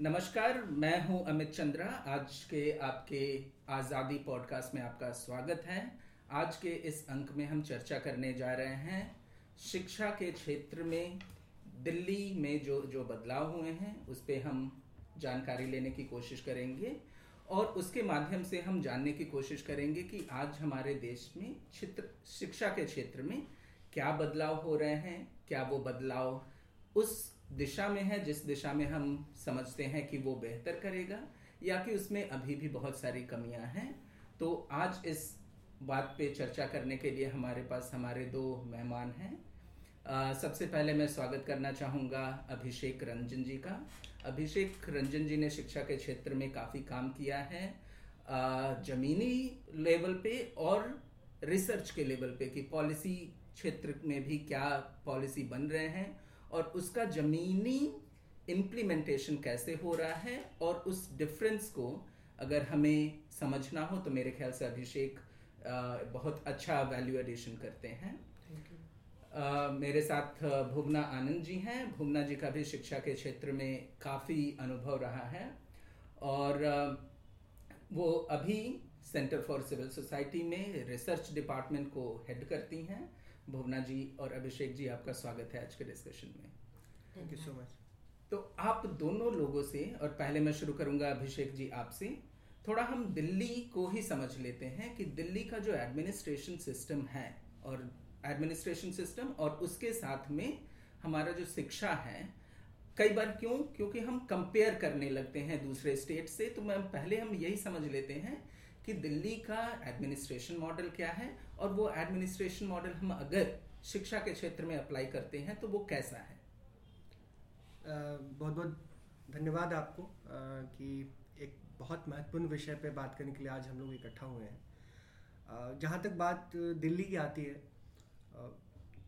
नमस्कार, मैं हूँ अमित चंद्रा। आज के आपके आज़ादी पॉडकास्ट में आपका स्वागत है। आज के इस अंक में हम चर्चा करने जा रहे हैं शिक्षा के क्षेत्र में दिल्ली में जो जो बदलाव हुए हैं, उस पर हम जानकारी लेने की कोशिश करेंगे और उसके माध्यम से हम जानने की कोशिश करेंगे कि आज हमारे देश में क्षेत्र, शिक्षा के क्षेत्र में क्या बदलाव हो रहे हैं, क्या वो बदलाव उस दिशा में है, जिस दिशा में हम समझते हैं कि वो बेहतर करेगा, या कि उसमें अभी भी बहुत सारी कमियाँ हैं। तो आज इस बात पे चर्चा करने के लिए हमारे पास हमारे दो मेहमान हैं। सबसे पहले मैं स्वागत करना चाहूँगा अभिषेक रंजन जी का। अभिषेक रंजन जी ने शिक्षा के क्षेत्र में काफ़ी काम किया है ज़मीनी लेवल पे और रिसर्च के लेवल पे कि पॉलिसी क्षेत्र में भी क्या पॉलिसी बन रहे हैं। और उसका जमीनी इम्प्लीमेंटेशन कैसे हो रहा है और उस डिफरेंस को अगर हमें समझना हो तो मेरे ख्याल से अभिषेक बहुत अच्छा वैल्यू एडिशन करते हैं। Uh, मेरे साथ भुवना आनंद जी हैं। भुवना जी का भी शिक्षा के क्षेत्र में काफ़ी अनुभव रहा है और uh, वो अभी सेंटर फॉर सिविल सोसाइटी में रिसर्च डिपार्टमेंट को हेड करती हैं। भुवना जी और अभिषेक जी आपका स्वागत है आज के डिस्कशन में। थैंक यू सो मच तो आप दोनों लोगों से और पहले मैं शुरू करूँगा अभिषेक जी आपसे थोड़ा हम दिल्ली को ही समझ लेते हैं कि दिल्ली का जो एडमिनिस्ट्रेशन सिस्टम है और एडमिनिस्ट्रेशन सिस्टम और उसके साथ में हमारा जो शिक्षा है कई बार क्यों? क्योंकि हम कंपेयर करने लगते हैं दूसरे स्टेट से तो मैं पहले हम यही समझ लेते हैं कि दिल्ली का एडमिनिस्ट्रेशन मॉडल क्या है और वो एडमिनिस्ट्रेशन मॉडल हम अगर शिक्षा के क्षेत्र में अप्लाई करते हैं तो वो कैसा है? बहुत बहुत धन्यवाद आपको कि एक बहुत महत्वपूर्ण विषय पे बात करने के लिए आज हम लोग इकट्ठा हुए हैं। जहाँ तक बात दिल्ली की आती है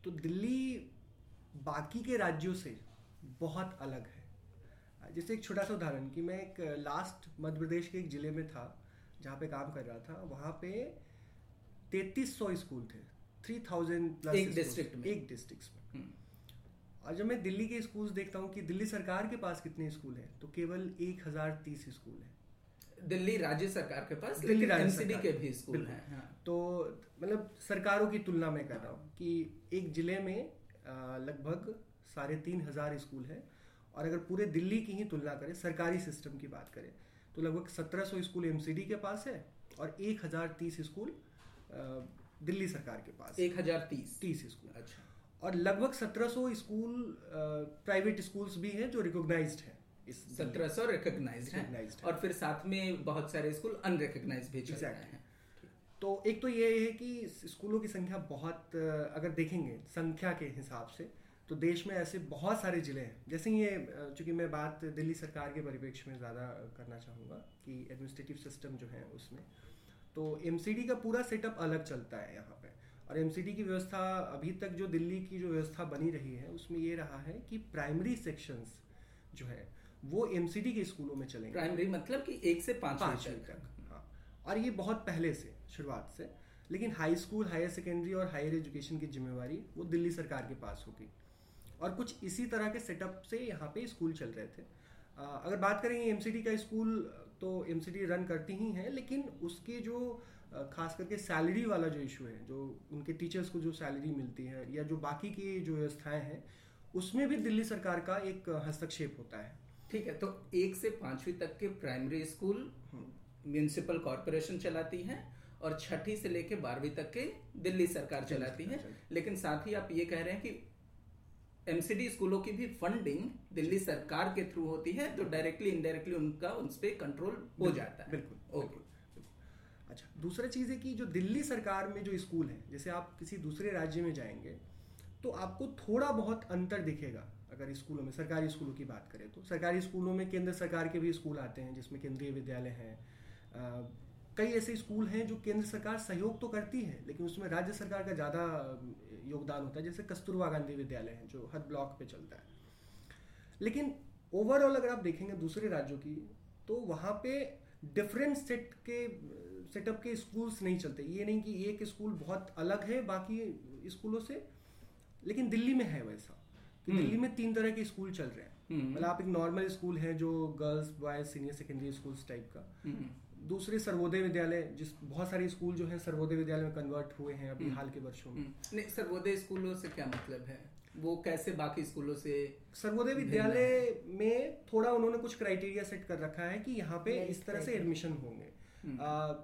तो दिल्ली बाकी के राज्यों से बहुत अलग है। जैसे एक छोटा सा उदाहरण कि मैं एक लास्ट मध्य प्रदेश के एक ज़िले में था जहाँ पे काम कर रहा था वहाँ पे तैतीस सौ स्कूल थे। थ्री थाउज़ेंड प्लस एक डिस्ट्रिक्ट में। एक डिस्ट्रिक्ट में। हम्म। और जब मैं दिल्ली के स्कूल्स देखता हूँ कि दिल्ली सरकार के पास कितने स्कूल हैं तो केवल एक हज़ार तीस स्कूल हैं। दिल्ली राज्य सरकार के पास दिल्ली राज्य के भी स्कूल हैं हाँ। तो मतलब सरकारों की तुलना में कर रहा हूँ कि एक ज़िले में लगभग साढ़े तीन हज़ार स्कूल है। और अगर पूरे दिल्ली की ही तुलना करें सरकारी सिस्टम की बात करें तो लगभग 1700 स्कूल एमसीडी के पास है और 1030 स्कूल दिल्ली सरकार के पास एक हज़ार तीस? तीस स्कूल। अच्छा। और लगभग 1700 स्कूल प्राइवेट स्कूल्स भी हैं जो रिकॉग्नाइज्ड है सत्रह सौ रिकॉग्नाइज है और फिर साथ में बहुत सारे स्कूल अनरिकॉग्नाइज भी चल रहे हैं। तो एक तो ये है कि स्कूलों की संख्या बहुत अगर देखेंगे संख्या के हिसाब से तो देश में ऐसे बहुत सारे ज़िले हैं। जैसे ये चूँकि मैं बात दिल्ली सरकार के परिप्रेक्ष्य में ज़्यादा करना चाहूँगा कि एडमिनिस्ट्रेटिव सिस्टम जो है उसमें। तो एमसीडी का पूरा सेटअप अलग चलता है यहाँ पर और एमसीडी की व्यवस्था अभी तक जो दिल्ली की जो व्यवस्था बनी रही है उसमें ये रहा है कि प्राइमरी सेक्शंस जो है वो एमसीडी के स्कूलों में चलेंगे। प्राइमरी मतलब कि एक से पाँच पाँच तक हाँ। और ये बहुत पहले से शुरुआत से। लेकिन हाई स्कूल हायर सेकेंडरी और हायर एजुकेशन की जिम्मेवारी वो दिल्ली सरकार के पास होगी। और कुछ इसी तरह के सेटअप से यहाँ पे स्कूल चल रहे थे। अगर बात करेंगे एम का स्कूल तो एम रन करती ही हैं लेकिन उसके जो खास करके सैलरी वाला जो इशू है जो उनके टीचर्स को जो सैलरी मिलती है या जो बाकी की जो व्यवस्थाएँ हैं उसमें भी दिल्ली सरकार का एक हस्तक्षेप होता है। ठीक है तो एक से पांचवी तक के प्राइमरी स्कूल म्यूनिसिपल कॉरपोरेशन चलाती है और छठी से लेके बारहवीं तक के दिल्ली सरकार चलाती है। लेकिन साथ ही आप ये कह रहे हैं कि एमसीडी स्कूलों की भी फंडिंग दिल्ली सरकार के थ्रू होती है तो डायरेक्टली इनडायरेक्टली उनका उन पर कंट्रोल हो जाता है। बिल्कुल ओके अच्छा दूसरा चीज़ है कि जो दिल्ली सरकार में जो स्कूल है जैसे आप किसी दूसरे राज्य में जाएँगे तो आपको थोड़ा बहुत अंतर दिखेगा अगर स्कूलों में सरकारी स्कूलों की बात करें तो। सरकारी स्कूलों में केंद्र सरकार के भी स्कूल आते हैं जिसमें केंद्रीय विद्यालय हैं। कई ऐसे स्कूल हैं जो केंद्र सरकार सहयोग तो करती है लेकिन उसमें राज्य सरकार का ज़्यादा योगदान होता है जैसे कस्तूरबा गांधी विद्यालय है जो हर ब्लॉक पे चलता है। लेकिन ओवरऑल अगर आप देखेंगे दूसरे राज्यों की तो वहाँ पे डिफरेंट सेट के सेटअप के स्कूल्स नहीं चलते। ये नहीं कि एक स्कूल बहुत अलग है बाकी स्कूलों से लेकिन दिल्ली में है वैसा। कि हम्म। दिल्ली में तीन तरह के स्कूल चल रहे हैं। हम्म, मतलब आप एक नॉर्मल स्कूल है जो girls boys senior secondary schools type का। हम्म, दूसरे सर्वोदय विद्यालय जिस बहुत सारे स्कूल जो हैं सर्वोदय विद्यालय में कन्वर्ट हुए हैं अभी हम्म। हाल के वर्षों में। हम्म। नहीं सर्वोदय स्कूलों से क्या मतलब है? वो कैसे बाकी स्कूलों से सर्वोदय विद्यालय में थोड़ा उन्होंने कुछ क्राइटेरिया सेट कर रखा है कि यहाँ पे इस तरह से एडमिशन होंगे। हम्म, आ,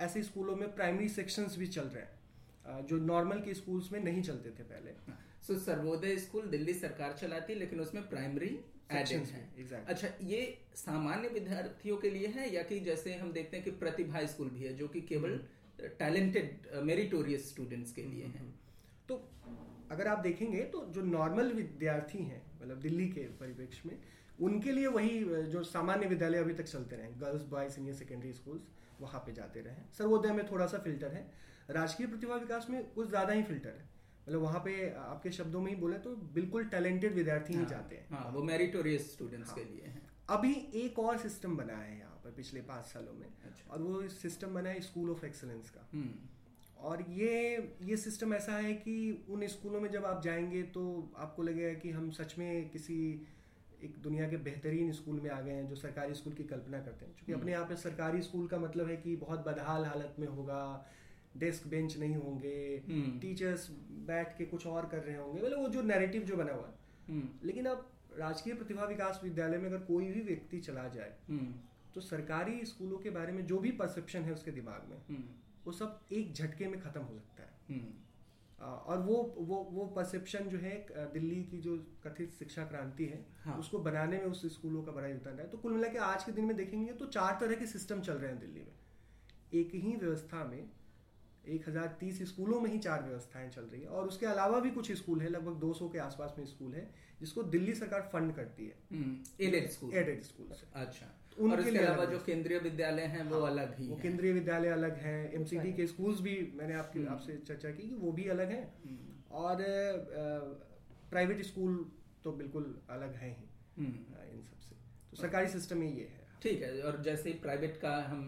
ऐसे स्कूलों में प्राइमरी सेक्शंस भी चल रहे हैं जो नॉर्मल के स्कूल्स में नहीं चलते थे पहले। सो सर्वोदय स्कूल दिल्ली सरकार चलाती है लेकिन उसमें प्राइमरी एडेड है exactly. अच्छा ये सामान्य विद्यार्थियों के लिए है या कि जैसे हम देखते हैं कि प्रतिभा स्कूल भी है जो कि केवल हम्म। टैलेंटेड मेरिटोरियस स्टूडेंट्स के लिए है। तो अगर आप देखेंगे तो जो नॉर्मल विद्यार्थी हैं मतलब दिल्ली के परिप्रेक्ष्य में उनके लिए वही जो सामान्य विद्यालय अभी तक चलते रहे girls boy senior secondary schools वहाँ पे जाते रहे। सर्वोदय में थोड़ा सा फ़िल्टर है। राजकीय प्रतिभा विकास में कुछ ज़्यादा ही फ़िल्टर है। मतलब वहाँ पे आपके शब्दों में ही बोले तो बिल्कुल टैलेंटेड विद्यार्थी ही जाते हैं। हाँ वो मेरिटोरियस स्टूडेंट्स हाँ। के लिए है। अभी एक और सिस्टम बना है यहाँ पर पिछले पाँच सालों में अच्छा। और वो सिस्टम बना है स्कूल ऑफ़ एक्सलेंस का। हम्म, और ये ये सिस्टम ऐसा है कि उन स्कूलों में जब आप जाएँगे तो आपको लगेगा कि हम सच में किसी एक दुनिया के बेहतरीन स्कूल में आ गए हैं जो सरकारी स्कूल की कल्पना करते हैं। क्योंकि हम्म। अपने यहाँ पे सरकारी स्कूल का मतलब है कि बहुत बदहाल हालत में होगा डेस्क बेंच नहीं होंगे हम्म, टीचर्स बैठ के कुछ और कर रहे होंगे मतलब वो जो नैरेटिव जो बना हुआ है। हम्म, लेकिन अब राजकीय प्रतिभा विकास विद्यालय में अगर कोई भी व्यक्ति चला जाए हम्म, तो सरकारी स्कूलों के बारे में जो भी परसेप्शन है उसके दिमाग में हम्म, वो सब एक झटके में खत्म हो सकता है। हम्म, और वो वो वो परसेप्शन जो है दिल्ली की जो कथित शिक्षा क्रांति है हाँ। उसको बनाने में उस स्कूलों का बड़ा योगदान है। तो कुल मिला के आज के दिन में देखेंगे तो चार तरह के सिस्टम चल रहे हैं दिल्ली में। एक ही व्यवस्था में एक हज़ार तीस स्कूलों में ही चार व्यवस्थाएँ चल रही है और उसके अलावा भी कुछ स्कूल है लगभग 200 के आसपास में स्कूल है जिसको दिल्ली सरकार फंड करती है। एडेड स्कूल एडेड स्कूल से अच्छा। उनके और उसके अलावा जो केंद्रीय विद्यालय हैं वो हाँ, अलग ही वो केंद्रीय विद्यालय अलग हैं। एमसीडी के स्कूल्स भी मैंने आपके हम्म। आपसे चर्चा की कि वो भी अलग हैं। हम्म, और प्राइवेट स्कूल तो बिल्कुल अलग है ही हम्म, इन सबसे तो सरकारी सिस्टम में ये है। ठीक है और जैसे प्राइवेट का हम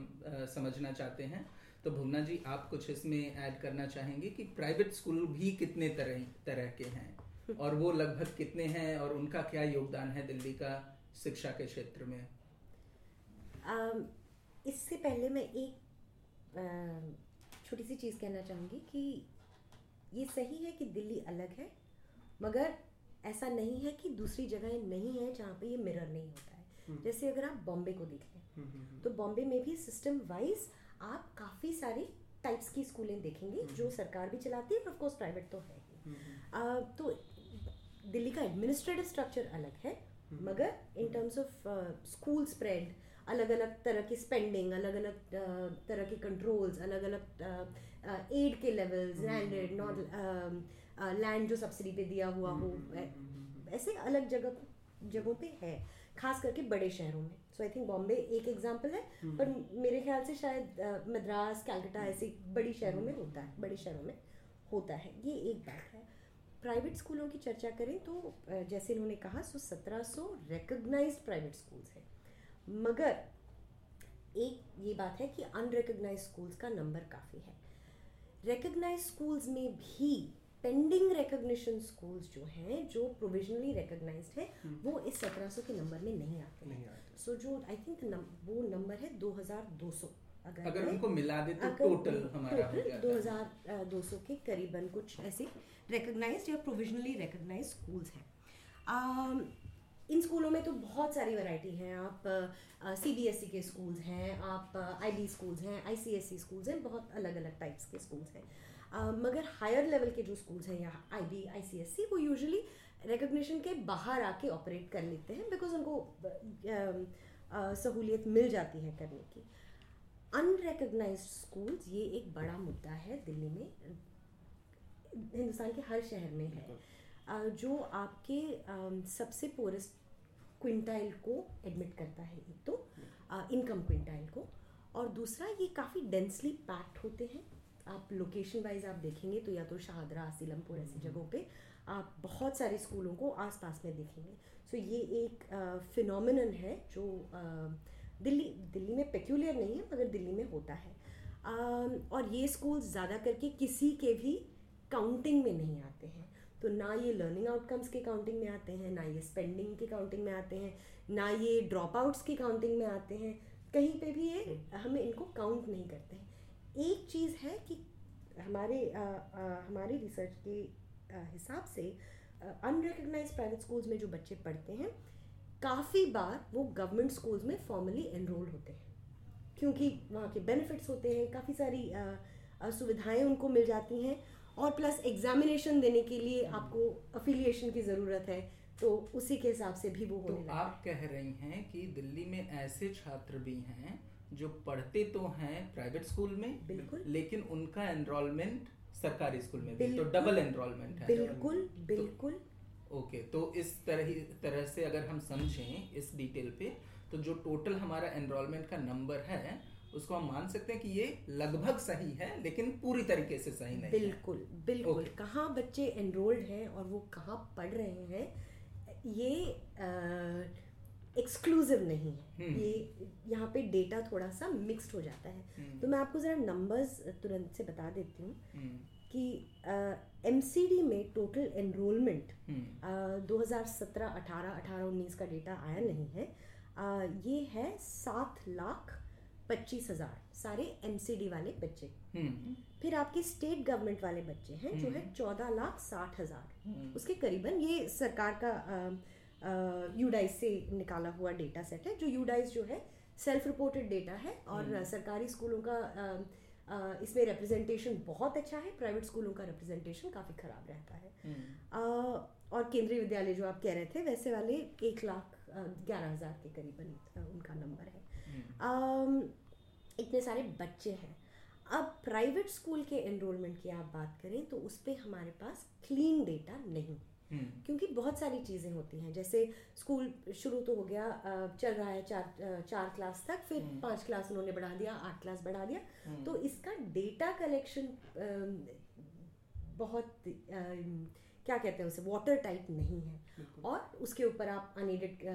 समझना चाहते हैं तो भुवना जी आप कुछ इसमें ऐड करना चाहेंगे कि प्राइवेट स्कूल भी कितने तरह तरह के हैं और वो लगभग कितने हैं और उनका क्या योगदान है दिल्ली का शिक्षा के क्षेत्र में इससे पहले मैं एक छोटी सी चीज़ कहना चाहूँगी कि ये सही है कि दिल्ली अलग है मगर ऐसा नहीं है कि दूसरी जगह नहीं है जहाँ पे ये मिरर नहीं होता है हम्म। जैसे अगर आप बॉम्बे को देख लें हम्म, हम्म। तो बॉम्बे में भी सिस्टम वाइज आप काफ़ी सारी टाइप्स की स्कूलें देखेंगे जो सरकार भी चलाती है और ऑफकोर्स प्राइवेट तो है ही। हम्म, हम्म, तो दिल्ली का एडमिनिस्ट्रेटिव स्ट्रक्चर अलग है हम्म। मगर in terms of school spread अलग अलग तरह की स्पेंडिंग अलग अलग तरह के कंट्रोल्स अलग अलग एड के लेवल्स हम्म, लैंडेड हम्म, नॉट लैंड जो सब्सिडी पे दिया हुआ हो हम्म, हम्म, हम्म, हम्म, ऐसे अलग जगह जगहों पे है। खास करके बड़े शहरों में। सो आई थिंक बॉम्बे एक एग्ज़ाम्पल है हम्म। पर मेरे ख्याल से शायद मद्रास कैलकाटा ऐसे बड़ी शहरों में होता है बड़े शहरों में होता है। ये एक बात है। प्राइवेट स्कूलों की चर्चा करें तो जैसे इन्होंने कहा सो सत्रह सौ रिकग्नाइज प्राइवेट स्कूल्स हैं। मगर एक ये बात है कि अनरिकग्नाइज स्कूल्स का नंबर काफ़ी है। रिकग्नाइज स्कूल्स में भी पेंडिंग रिकग्निशन स्कूल्स जो हैं जो प्रोविजनली रिकग्नाइज्ड है वो इस 1700 के नंबर में नहीं आते हैं। सो जो आई थिंक वो नंबर है 2200 अगर अगर उनको मिला दे तो टोटल हमारा हो दो हज़ार दो सौ के करीबन कुछ ऐसे रिकग्नाइज्ड या प्रोविजनली रिकग्नाइज स्कूल्स हैं। इन स्कूलों में तो बहुत सारी वैरायटी हैं। आप सी बी एस ई के स्कूल्स हैं आप आई बी स्कूल्स हैं आई सी एस सी स्कूल्स हैं बहुत अलग अलग टाइप्स के स्कूल्स हैं। मगर हायर लेवल के जो स्कूल्स हैं या आई B I C S C वो यूजुअली रिकग्निशन के बाहर आके ऑपरेट कर लेते हैं बिकॉज़ उनको सहूलियत मिल जाती है करने की। अनरिकग्नाइज स्कूल्स ये एक बड़ा मुद्दा है दिल्ली में हिंदुस्तान के हर शहर में है। जो आपके सबसे पोरेस्ट क्विंटाइल को एडमिट करता है एक तो इनकम क्विंटाइल को और दूसरा ये काफ़ी डेंसली पैक्ड होते हैं। आप लोकेशन वाइज आप देखेंगे तो या तो शाहदरा सीलमपुर ऐसी जगहों पे आप बहुत सारे स्कूलों को आसपास में देखेंगे। सो ये एक फिनोमिनन है जो दिल्ली दिल्ली में पेक्यूलियर नहीं है मगर दिल्ली में होता है। और ये स्कूल ज़्यादा करके किसी के भी काउंटिंग में नहीं आते हैं। तो ना ये लर्निंग आउटकम्स के काउंटिंग में आते हैं ना ये स्पेंडिंग के काउंटिंग में आते हैं ना ये ड्रॉप आउट्स की काउंटिंग में आते हैं। कहीं पे भी ये हमें इनको काउंट नहीं करते हैं। एक चीज़ है कि हमारे आ, आ, हमारे रिसर्च के हिसाब से अनरिकग्नाइज प्राइवेट स्कूल्स में जो बच्चे पढ़ते हैं काफ़ी बार वो गवर्नमेंट स्कूल्स में फॉर्मली एनरोल होते हैं। क्योंकि वहाँ के बेनिफिट्स होते हैं काफ़ी सारी सुविधाएँ उनको मिल जाती हैं और प्लस एग्जामिनेशन देने के लिए आपको अफिलिएशन की ज़रूरत है तो उसी के हिसाब से भी वो होने तो आप कह रही हैं कि दिल्ली में ऐसे छात्र भी हैं जो पढ़ते तो हैं प्राइवेट स्कूल में बिल्कुल। लेकिन उनका एनरोलमेंट सरकारी स्कूल में भी तो डबल एनरोलमेंट है। बिल्कुल बिल्कुल। ओके तो इस तरह ही तरह से अगर हम समझें इस डिटेल पे तो जो टोटल हमारा एनरोलमेंट का नंबर है उसको हम मान सकते हैं कि ये लगभग सही है लेकिन पूरी तरीके से सही नहीं बिल्कुल है। बिल्कुल बिल्कुल। Okay. कहाँ बच्चे एनरोल्ड हैं और वो कहाँ पढ़ रहे हैं ये एक्सक्लूसिव नहीं है। हम्म। ये यहाँ पे डेटा थोड़ा सा मिक्स्ड हो जाता है। हम्म, तो मैं आपको ज़रा नंबर्स तुरंत से बता देती हूँ हम्म, कि एम uh, में टोटल एनरोलमेंट हम्म, 2017 18 18 19 का डेटा आया नहीं है। अ, ये है सात लाख पच्चीस हज़ार सारे एमसीडी वाले बच्चे। फिर आपके स्टेट गवर्नमेंट वाले बच्चे हैं जो है। चौदह लाख साठ हज़ार। उसके करीबन ये सरकार का यूडाइस से निकाला हुआ डेटा सेट है जो यूडाइस जो है सेल्फ रिपोर्टेड डेटा है और हम्म। सरकारी स्कूलों का अ, इसमें रिप्रेजेंटेशन बहुत अच्छा है प्राइवेट स्कूलों का रिप्रेजेंटेशन काफ़ी ख़राब रहता है। अ, और केंद्रीय विद्यालय जो आप कह रहे थे वैसे वाले एक लाख ग्यारह हज़ार के करीबन उनका नंबर है। अम, इतने सारे बच्चे हैं। अब प्राइवेट स्कूल के एनरोलमेंट की आप बात करें तो उस पर हमारे पास क्लीन डेटा नहीं हम्म, क्योंकि बहुत सारी चीज़ें होती हैं जैसे स्कूल शुरू तो हो गया चल रहा है चार चार क्लास तक फिर हम्म। पाँच क्लास उन्होंने बढ़ा दिया आठ क्लास बढ़ा दिया। हम्म, तो इसका डेटा कलेक्शन बहुत क्या कहते हैं उसे वाटर टाइट नहीं है। और उसके ऊपर आप अनएडेड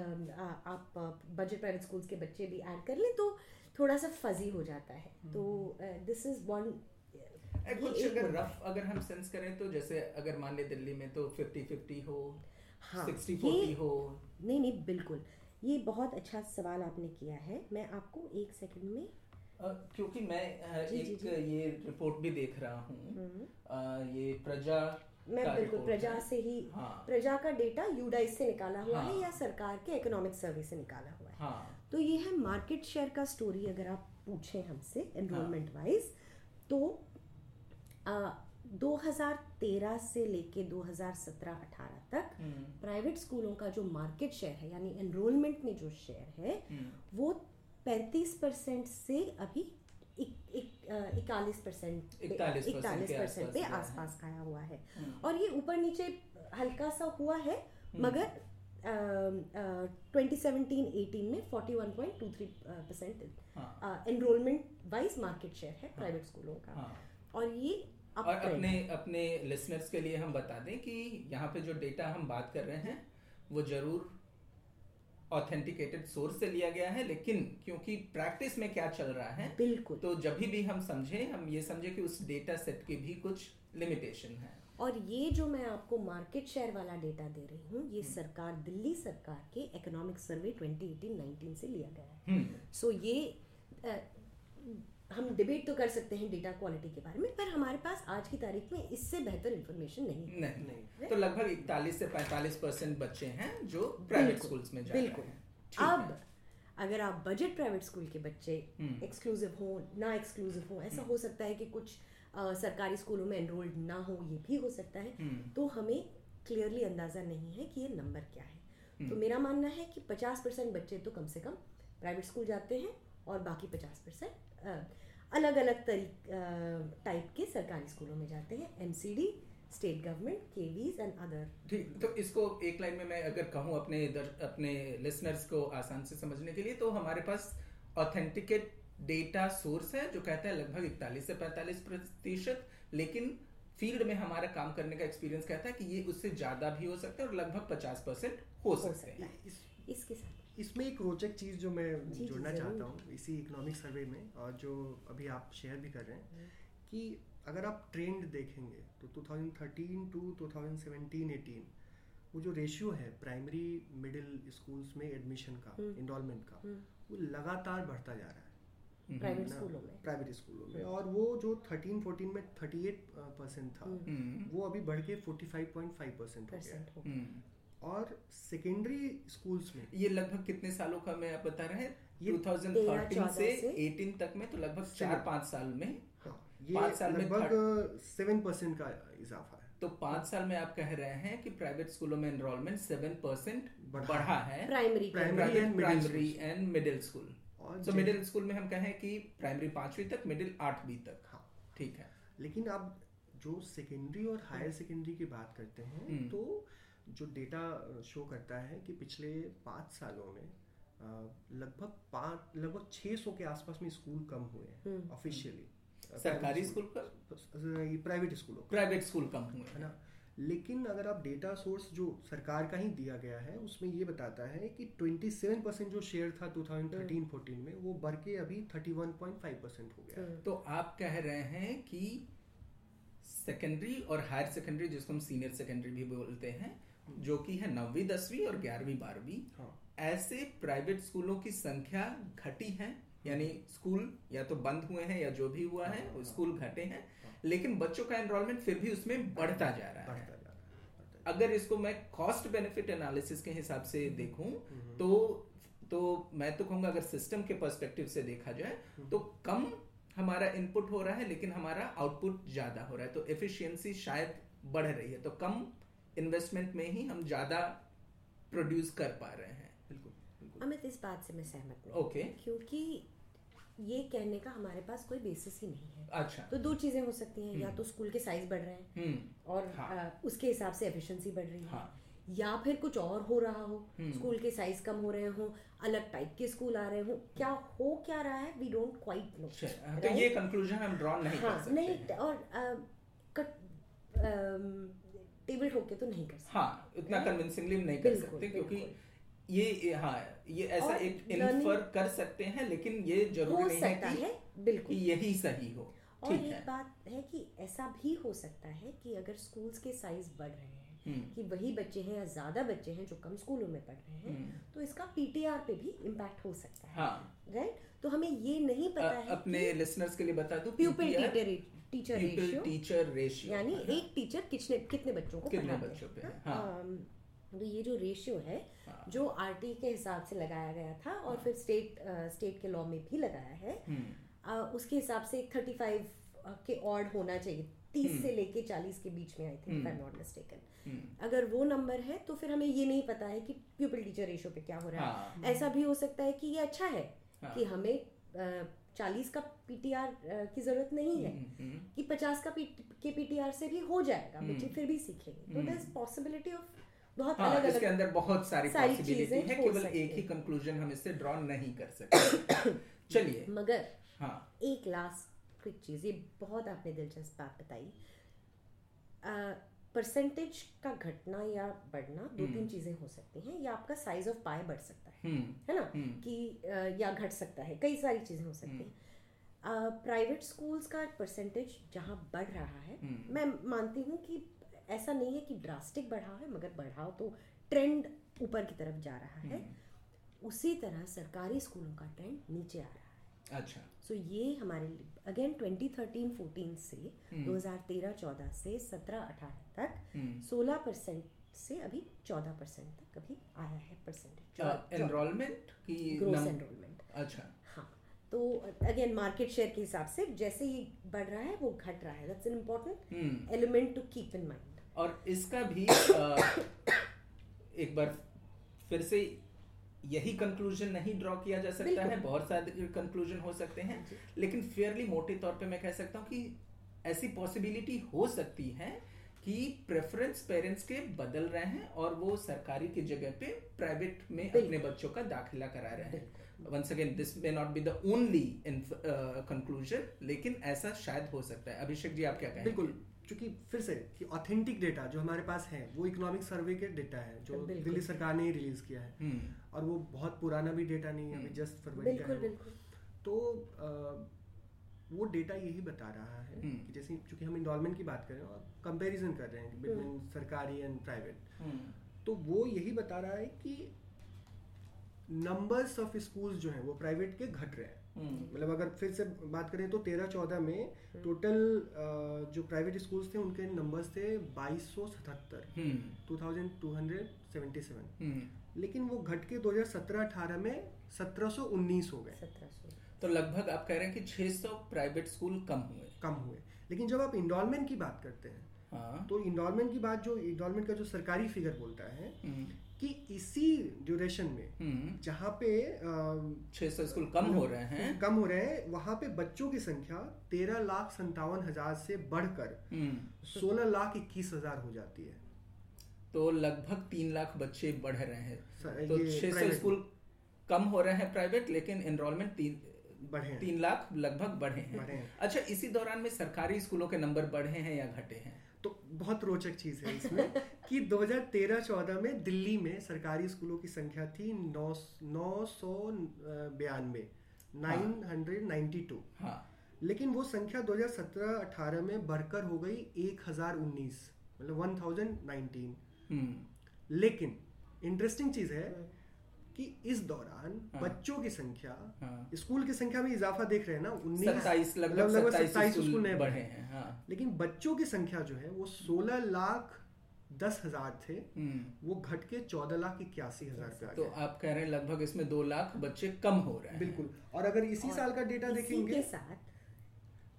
आप बजट प्राइवेट स्कूल्स के बच्चे भी ऐड कर लें तो थोड़ा सा फजी हो जाता है। तो दिस इज़ वन कुछ अगर रफ अगर हम सेंस करें तो जैसे अगर मान ले दिल्ली में तो 50 50 हो हाँ 60 ये 40 हो। नहीं नहीं बिल्कुल। ये बहुत अच्छा सवाल आपने किया है। मैं आपको एक सेकंड में क्योंकि मैं जी, जी, एक जी। ये रिपोर्ट भी देख रहा हूँ। हम्म, ये प्रजा मैं बिल्कुल प्रजा से ही हाँ। प्रजा का डेटा यूडाइस से निकाला हुआ है हाँ। या सरकार के इकोनॉमिक सर्वे से निकाला हुआ है। हाँ। तो ये है मार्केट शेयर का स्टोरी अगर आप पूछें हमसे एनरोलमेंट वाइज तो 2013 से लेके 2017-18 तक हम्म, प्राइवेट स्कूलों का जो मार्केट शेयर है यानी एनरोलमेंट में जो शेयर है हम्म, वो 35 परसेंट से अभी इकतालीस परसेंट इकतालीस परसेंट पे आसपास खाया हुआ है। हम्म, और ये ऊपर नीचे हल्का सा हुआ है हम्म। मगर ट्वेंटी सेवनटीन एटीन में forty one point two three percent हाँ। एनरोलमेंट वाइज मार्केट शेयर है प्राइवेट स्कूलों का। हाँ। और ये और अपने अपने लिसनर्स के लिए हम बता दें कि यहाँ पे जो डेटा हम बात कर रहे हैं वो ज़रूर ऑथेंटिकेटेड सोर्स से लिया गया है लेकिन क्योंकि प्रैक्टिस में क्या चल रहा है बिल्कुल। तो जब भी हम समझें हम ये समझें कि उस डेटा सेट की भी कुछ लिमिटेशन है। और ये जो मैं आपको मार्केट शेयर वाला डेटा दे रही हूँ ये सरकार दिल्ली सरकार के इकोनॉमिक सर्वे 2018-19 से लिया गया है। हम्म, सो ये हम डिबेट तो कर सकते हैं डेटा क्वालिटी के बारे में पर हमारे पास आज की तारीख में इससे बेहतर इन्फॉर्मेशन नहीं है। नहीं नहीं। तो लगभग 41 से 45 परसेंट बच्चे हैं जो प्राइवेट स्कूल्स में जा बिल्कुल। हैं। अब अगर आप बजट प्राइवेट स्कूल के बच्चे हम्म, एक्सक्लूसिव हो ना एक्सक्लूसिव हो ऐसा हो सकता है कि कुछ अ, सरकारी स्कूलों में एनरोल्ड ना हो ये भी हो सकता है। हम्म, तो हमें क्लियरली अंदाज़ा नहीं है कि ये नंबर क्या है। तो हम्म। मेरा मानना है कि 50 परसेंट बच्चे तो कम से कम प्राइवेट स्कूल जाते हैं और बाकी 50 परसेंट अलग अलग टाइप के सरकारी स्कूलों में जाते हैं MCD state government KVs and other ठीक तो इसको एक लाइन में मैं अगर कहूँ अपने दर, अपने लिसनर्स को आसान से समझने के लिए तो हमारे पास ऑथेंटिकेट डेटा सोर्स है जो कहता है लगभग इकतालीस से पैंतालीस प्रतिशत लेकिन फ़ील्ड में हमारा काम करने का एक्सपीरियंस कहता है कि ये उससे ज़्यादा भी हो सकता है और लगभग पचास परसेंट हो सकते हैं। है। इसके साथ। इसमें एक रोचक चीज़ जो मैं जोड़ना चाहता हूँ इसी इकोनॉमिक सर्वे में और जो अभी आप शेयर भी कर रहे हैं कि अगर आप ट्रेंड देखेंगे तो 2013 टू 2017 18 वो जो रेशियो है प्राइमरी मिडिल स्कूल्स में एडमिशन का हम्म। इनरोलमेंट का हम्म, वो लगातार बढ़ता जा रहा है। हम्म, प्राइवेट स्कूलों में। प्राइवेट स्कूलों में। और वो जो 13 14 में 38 परसेंट था हम्म, हम्म, वो अभी बढ़ के 45.5 परसेंट हो गया है। परसेंट हो हम्म। और सेकेंडरी स्कूल्स में। ये लगभग कितने सालों का मैं आप बता रहे हैं? ये 2013 से से 18 तक में तो लगभग चार पाँच साल में। हाँ पाँच साल में लगभग सेवन परसेंट का इजाफा है। तो पाँच साल में आप कह रहे हैं कि प्राइवेट स्कूलों में एनरोलमेंट सेवन परसेंट बढ़ा है। Primary Primary and middle primary and middle school तो मिडिल स्कूल में हम कहें कि प्राइमरी पांचवी तक मिडिल आठवीं तक। हाँ। ठीक है। लेकिन आप जो सेकेंडरी और हायर सेकेंडरी की बात करते हैं हम्म। तो जो डेटा शो करता है कि पिछले पाँच सालों में लगभग पाँच लगभग 600 के आसपास में स्कूल कम हुए हैं हम्म। ऑफिशियली सरकारी स्कूल का प्राइवेट स्कूलों प्राइवेट स्कूल कम हुए है। ना? लेकिन अगर आप डेटा सोर्स जो सरकार का ही दिया गया है उसमें ये बताता है कि 27 परसेंट जो शेयर था 2013-14 में वो बढ़ के अभी 31.5 परसेंट हो गया हम्म, तो आप कह रहे हैं कि सेकेंडरी और हायर सेकेंडरी जिसको हम सीनियर सेकेंडरी भी बोलते हैं जो कि है नौवीं दसवीं और ग्यारहवीं बारहवीं हाँ। ऐसे प्राइवेट स्कूलों की संख्या घटी है यानी स्कूल या तो बंद हुए हैं या जो भी हुआ है वो स्कूल घटे हैं लेकिन बच्चों का एनरोलमेंट फिर भी उसमें बढ़ता जा रहा है। है अगर इसको मैं कॉस्ट बेनिफिट एनालिसिस के हिसाब से देखूँ तो तो मैं तो कहूँगा अगर सिस्टम के पर्सपेक्टिव से देखा जाए तो कम हमारा इनपुट हो रहा है लेकिन हमारा आउटपुट ज़्यादा हो रहा है तो एफिशिएंसी शायद बढ़ रही है तो कम इन्वेस्टमेंट में ही हम ज़्यादा प्रोड्यूस कर पा रहे हैं। बिल्कुल अमित इस बात से मैं सहमत नहीं ओके क्योंकि ये कहने का हमारे पास कोई बेसिस ही नहीं है। अच्छा। तो दो चीज़ें हो सकती हैं या तो स्कूल के साइज़ बढ़ रहे हैं हम्म। और हाँ। अ, उसके हिसाब से एफिशिएंसी बढ़ रही है। हाँ। या फिर कुछ और हो रहा हो हम्म। स्कूल के साइज़ कम हो रहे हो अलग टाइप के स्कूल आ रहे हो क्या हो क्या रहा है वी डोंट क्वाइट नो तो ये कंक्लूजन हम ड्रॉ नहीं हाँ, कर हाँ सकते नहीं और कट टेबल ठोक के तो नहीं कर सकते। हाँ इतना कन्विंसिंगली नहीं कर सकते क्योंकि ये हाँ ये ऐसा एक इन्फर कर सकते हैं लेकिन ये ज़रूरी नहीं है सकता कि, है बिल्कुल। यही सही हो। और एक है। बात है कि ऐसा भी हो सकता है कि अगर स्कूल्स के साइज़ बढ़ रहे हैं हम्म, कि वही बच्चे हैं या ज़्यादा बच्चे हैं जो कम स्कूलों में पढ़ रहे हैं हम्म, तो इसका पीटीआर पे भी इम्पैक्ट हो सकता है। हाँ। राइट तो हमें ये नहीं पता अ- है अपने लिसनर्स के लिए बता दूँ pupil teacher ratio teacher ratio यानी एक टीचर कितने कितने बच्चों को कितने पढ़ाते बच्चों पे? हैं? है, हाँ। तो ये जो रेशियो है हाँ। जो आरटी के हिसाब से लगाया गया था और फिर स्टेट स्टेट के लॉ में भी लगाया है अ, उसके हिसाब से थर्टी फाइव के ऑर्ड होना चाहिए। तीस से लेके चालीस के बीच में I think I not mistaken अगर वो नंबर है तो फिर हमें ये नहीं पता है कि प्यूपल टीचर रेशियो पे क्या हो रहा हाँ। है। ऐसा भी हो सकता है कि ये अच्छा है हाँ। कि हमें चालीस का पीटीआर की ज़रूरत नहीं है कि पचास का के पीटीआर से भी हो जाएगा बच्चे फिर भी चलिए तो दर पॉसिबिलिटी ऑफ़ बहुत हाँ अलग इसके अलग अंदर बहुत सारी सारी पॉसिबिलिटी है केवल एक ही कंक्लूजन हम इससे ड्रॉ नहीं कर सकते। चलिए। मगर हाँ। एक लास्ट क्विक चीज़ ये बहुत आपने दिलचस्प बात बताई। परसेंटेज का घटना या बढ़ना दो तीन चीज़ें हो सकती हैं या आपका साइज़ ऑफ़ पाए बढ़ सकता है हम्म। है ना? कि या घट सकता है कई सारी चीज़ें हो सकती हैं। प्राइवेट स्कूल्स का परसेंटेज जहाँ बढ़ रहा है मैं मानती हूँ कि ऐसा नहीं है कि ड्रास्टिक बढ़ा है मगर बढ़ाव तो ट्रेंड ऊपर की तरफ़ जा रहा है। उसी तरह सरकारी स्कूलों का ट्रेंड नीचे आ रहा है। अच्छा। सो so, ये हमारे अगेन 2013-14 से 2013-14 से 17-18 तक हम्म। 16 परसेंट से अभी 14 परसेंट तक अभी आया है परसेंटेज एनरोलमेंट की ग्रोस एनरोलमेंट अच्छा। हाँ। तो अगेन मार्केट शेयर के हिसाब से जैसे ही बढ़ रहा है वो घट रहा है। That's an important element to keep in mind और इसका भी अ, एक बार फिर से यही कंक्लूजन नहीं ड्रॉ किया जा सकता है बहुत सारे कंक्लूजन हो सकते हैं लेकिन फेयरली मोटे तौर पे मैं कह सकता हूँ कि ऐसी पॉसिबिलिटी हो सकती है कि प्रेफरेंस पेरेंट्स के बदल रहे हैं और वो सरकारी की जगह पे प्राइवेट में अपने बच्चों का दाखिला करा रहे हैं। Once again this may not be the only conclusion लेकिन ऐसा शायद हो सकता है। अभिषेक जी आप क्या कहें बिल्कुल। क्योंकि फिर से कि ऑथेंटिक डेटा जो हमारे पास है वो इकोनॉमिक सर्वे के डेटा है जो दिल्ली सरकार ने ही रिलीज़ किया है। हम्म। और वो बहुत पुराना भी डेटा नहीं है अभी जस्ट फरवरी का है वो। तो वो डेटा यही बता रहा है हम्म। कि जैसे चूँकि हम इंडॉलमेंट की बात कर रहे हैं और कंपैरिजन कर रहे हैं बिटवीन सरकारी एंड प्राइवेट हम्म, तो वो यही बता रहा है कि नंबर्स ऑफ़ स्कूल्स जो हैं वो प्राइवेट के घट रहे हैं। हम्म, मतलब अगर फिर से बात करें तो तेरह चौदह में टोटल जो प्राइवेट स्कूल्स थे उनके नंबर्स थे बाईस सौ सतहत्तर। हम्म, two thousand two hundred seventy seven हम्म। लेकिन वो घट के 2017-18 में 1719 हो गए। सौ। तो लगभग आप कह रहे हैं कि 600 प्राइवेट स्कूल कम हुए। कम हुए। लेकिन जब आप इंडॉलमेंट की बात करते हैं हाँ। तो इंडॉलमेंट की बात जो इंडॉलमेंट का जो सरकारी फिगर बोलता है हम्म, कि इसी ड्यूरेशन में हम्म, जहाँ पे अम, 600 स्कूल कम हो रहे हैं। कम हो रहे हैं वहाँ पे बच्चों की संख्या तेरह लाख संतावन हज़ार से बढ़कर हम्म, सोलह लाख इक्कीस हज़ार हो जाती है। तो लगभग तीन लाख बच्चे बढ़ रहे हैं। स- तो 600 private स्कूल कम हो रहे हैं प्राइवेट लेकिन एनरोलमेंट तीन बढ़े तीन लाख लगभग बढ़े हैं। अच्छा इसी दौरान में सरकारी स्कूलों के नंबर बढ़े हैं या घटे हैं? तो बहुत रोचक चीज़ है इसमें कि 2013-14 में दिल्ली में सरकारी स्कूलों की संख्या थी नौ नौ सौ बयानवे नाइन हंड्रेड नाइन्टी टू। हाँ। लेकिन वो संख्या 2017-18 में बढ़कर हो गई 1019 मतलब वन थाउज़ेंड नाइनटीन लेकिन इंटरेस्टिंग चीज़ है। कि इस दौरान हाँ। बच्चों की संख्या हाँ। स्कूल की संख्या में इजाफा देख रहे हैं ना उन्नीस सत्ताईस लगभग लगभग सत्ताईस स्कूल नए बढ़े हैं हाँ। लेकिन बच्चों की संख्या जो है वो सोलह लाख दस हज़ार थे। हम्म। वो घट के चौदह लाख इक्यासी हज़ार पे तो आप कह रहे हैं लगभग इसमें दो लाख बच्चे कम हो रहे हैं। बिल्कुल। और अगर इसी और साल का डेटा देखेंगे के साथ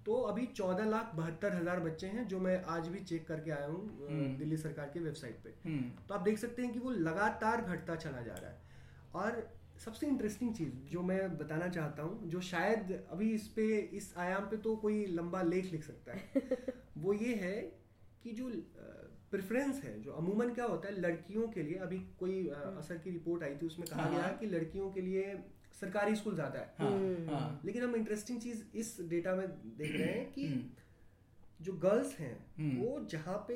तो अभी चौदह लाख बहत्तर हज़ार बच्चे हैं जो मैं आज भी चेक करके आया हूँ हम्म। दिल्ली सरकार की वेबसाइट पे। हम्म। तो आप देख सकते हैं कि वो लगातार घटता चला जा रहा है। और सबसे इंटरेस्टिंग चीज़ जो मैं बताना चाहता हूँ जो शायद अभी इस पे इस आयाम पे तो कोई लंबा लेख लिख सकता है वो ये है कि जो प्रेफरेंस है जो अमूमन क्या होता है लड़कियों के लिए अभी कोई असर की रिपोर्ट आई थी उसमें कहा हाँ। गया है कि लड़कियों के लिए सरकारी स्कूल ज़्यादा है हाँ हम्म। हाँ लेकिन हम इंटरेस्टिंग चीज़ इस डेटा में देख रहे हैं कि हम्म, जो गर्ल्स हैं हम्म। वो जहाँ पे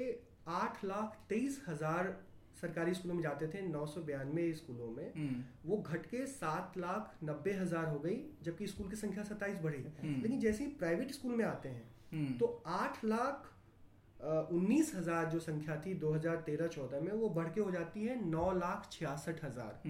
आठ लाख तेईस हज़ार सरकारी स्कूलों में जाते थे नौ सौ बयानवे स्कूलों में। हम्म, वो घट के सात लाख नब्बे हज़ार हो गई जबकि स्कूल की संख्या सत्ताईस बढ़ी। हम्म। लेकिन जैसे ही प्राइवेट स्कूल में आते हैं हम्म, तो आठ लाख उन्नीस हज़ार जो संख्या थी 2013-14 में वो बढ़ के हो जाती है नौ लाख छियासठ हज़ार।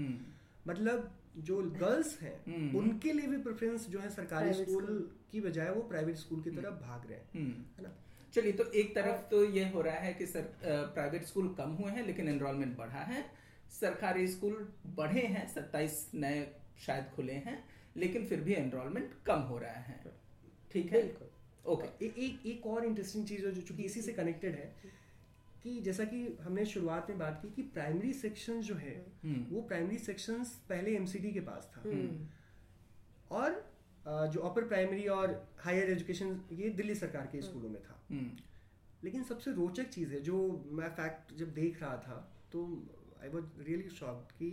मतलब जो गर्ल्स हैं। उनके लिए भी प्रेफरेंस जो है सरकारी स्कूल की बजाय वो प्राइवेट स्कूल की तरफ़ भाग रहे हैं। है ना? चलिए तो एक तरफ़ तो ये हो रहा है कि सर प्राइवेट स्कूल कम हुए हैं लेकिन एनरोलमेंट बढ़ा है। सरकारी स्कूल बढ़े हैं सत्ताईस नए शायद खुले हैं लेकिन फिर भी एनरोलमेंट कम हो रहा है। ठीक है? ओके ए, एक एक और इंटरेस्टिंग चीज़ जो चूँकि इसी से कनेक्टेड है कि जैसा कि हमने शुरुआत में बात की कि प्राइमरी सेक्शन जो है हम्म, वो प्राइमरी सेक्शन पहले एमसीडी के पास था। हम्म, और जो अपर प्राइमरी और हायर एजुकेशन ये दिल्ली सरकार के स्कूलों में था। हम्म, लेकिन सबसे रोचक चीज़ है जो मैं फैक्ट जब देख रहा था तो आई वॉज़ रियली शॉक्ड कि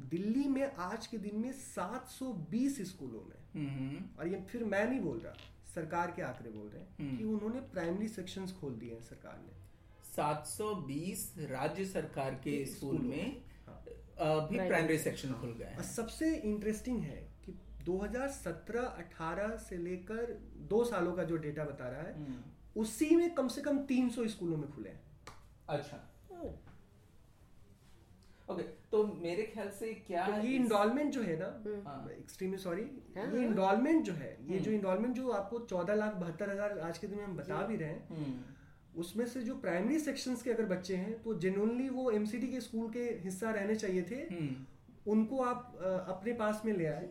दिल्ली में आज के दिन में 720 स्कूलों में हम्म, और ये फिर मैं नहीं बोल रहा सरकार के आंकड़े बोल रहे हैं हम्म। कि उन्होंने प्राइमरी सेक्शंस खोल दिए हैं सरकार ने। 720 राज्य सरकार के स्कूल में हाँ। भी प्राइमरी सेक्शन खुल गए सबसे इंटरेस्टिंग है 2017-18 से लेकर दो सालों का जो डेटा बता रहा है हम्म, उसी में कम से कम 300 स्कूलों में खुले हैं। अच्छा। ओके तो मेरे ख्याल से क्या तो ये इंडॉलमेंट जो है ना। एक्सट्रीमली सॉरी हाँ, ये हाँ। इंडॉलमेंट जो है ये हम्म। जो इंडॉलमेंट जो आपको चौदह लाख बहत्तर हज़ार आज के दिन में हम बता भी रहे हैं हम्म, उसमें से जो प्राइमरी सेक्शंस के अगर बच्चे हैं तो जेनुअनली वो एमसीडी के स्कूल के हिस्सा रहने चाहिए थे। हम्म, उनको आप अपने पास में ले आए।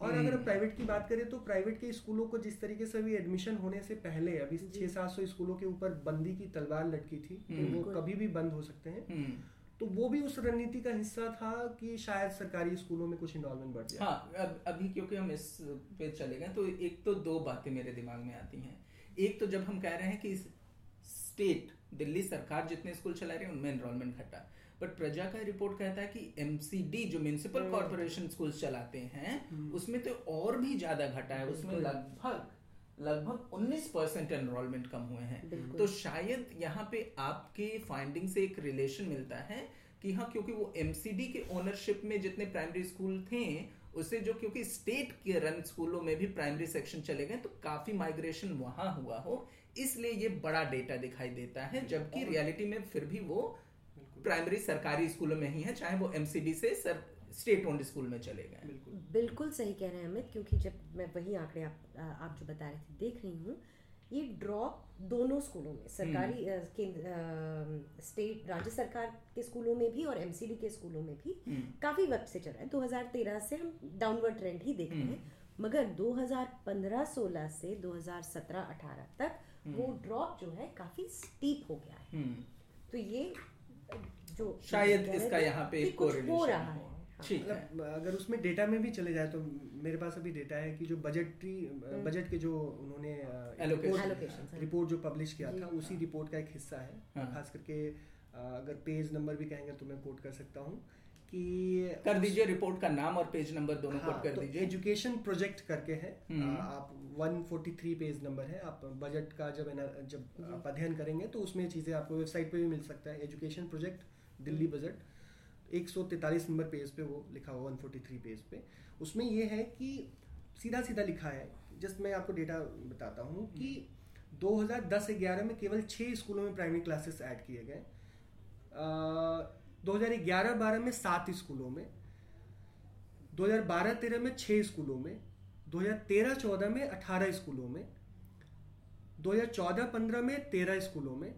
और हम्म। अगर प्राइवेट की बात करें तो प्राइवेट के स्कूलों को जिस तरीके से अभी एडमिशन होने से पहले अभी छह सात सौ स्कूलों के ऊपर बंदी की तलवार लटकी थी हम्म। वो कभी भी बंद हो सकते हैं हम्म। तो वो भी उस रणनीति का हिस्सा था कि शायद सरकारी स्कूलों में कुछ इन्वॉल्वमेंट बढ़ जाए हाँ अब अभी क्योंकि हम इस पे चले गए तो एक तो दो बातें मेरे दिमाग में आती हैं एक तो जब हम कह रहे हैं कि स्टेट दिल्ली सरकार जितने स्कूल चला रही है उनमें एनरोलमेंट घटा बट प्रजा का रिपोर्ट कहता है कि एमसीडी जो म्यूनिसिपल कॉर्पोरेशन स्कूल चलाते हैं उसमें तो और भी ज़्यादा घटा है। उसमें लगभग लगभग 19 परसेंट एनरोलमेंट कम हुए हैं। तो शायद यहाँ पे आपके फाइंडिंग से एक रिलेशन मिलता है कि हाँ क्योंकि वो एमसीडी के ओनरशिप में जितने प्राइमरी स्कूल थे उससे जो क्योंकि स्टेट के रन स्कूलों में भी प्राइमरी सेक्शन चले गए तो काफ़ी माइग्रेशन वहाँ हुआ हो। इसलिए ये बड़ा डेटा दिखाई देता है जबकि रियलिटी में फिर भी वो प्राइमरी सरकारी स्कूलों में ही है चाहे वो एमसीडी से सर स्टेट ओन्ड स्कूल में चले गए। बिल्कुल। बिल्कुल सही कह रहे हैं अमित क्योंकि जब मैं वही आंकड़े आप आप जो बता रहे थे देख रही हूँ ये ड्रॉप दोनों स्कूलों में सरकारी केंद्र अ, स्टेट राज्य सरकार के स्कूलों में भी और एमसीडी के स्कूलों में भी काफ़ी वक्त से चल रहा है। 2013 से हम डाउनवर्ड ट्रेंड ही देख रहे हैं मगर 2015-16 से 2017-18 तक वो ड्रॉप जो है काफ़ी स्टीप हो गया है। हम्म। तो ये जो शायद इसका यहाँ पे कुछ हो रहा हो। है हाँ। है मतलब अगर उसमें डेटा में भी चले जाए तो मेरे पास अभी डेटा है कि जो बजटरी बजट के जो उन्होंने रिपोर्ट-। रिपोर्ट जो पब्लिश किया था उसी रिपोर्ट का एक हिस्सा है हाँ। खास करके अगर पेज नंबर भी कहेंगे तो मैं कोट कर सकता हूँ कि कर दीजिए रिपोर्ट का नाम और पेज नंबर दोनों हाँ, कर तो दीजिए। एजुकेशन प्रोजेक्ट करके है। हम्म। आप 143 पेज नंबर है। आप बजट का जब एना- जब आप अध्ययन करेंगे तो उसमें चीज़ें आपको वेबसाइट पे भी मिल सकता है। Education project Delhi budget 143 number page पे वो लिखा हुआ 143 पेज पे। उसमें ये है कि सीधा सीधा लिखा है। जस्ट मैं आपको डेटा बताता हूँ कि 2010-11 में केवल छः स्कूलों में प्राइमरी क्लासेस ऐड किए गए। दो हज़ार ग्यारह बारह में सात स्कूलों में 2012-13 में छः स्कूलों में 2013-14 में 18 स्कूलों में 2014-15 में 13 स्कूलों में,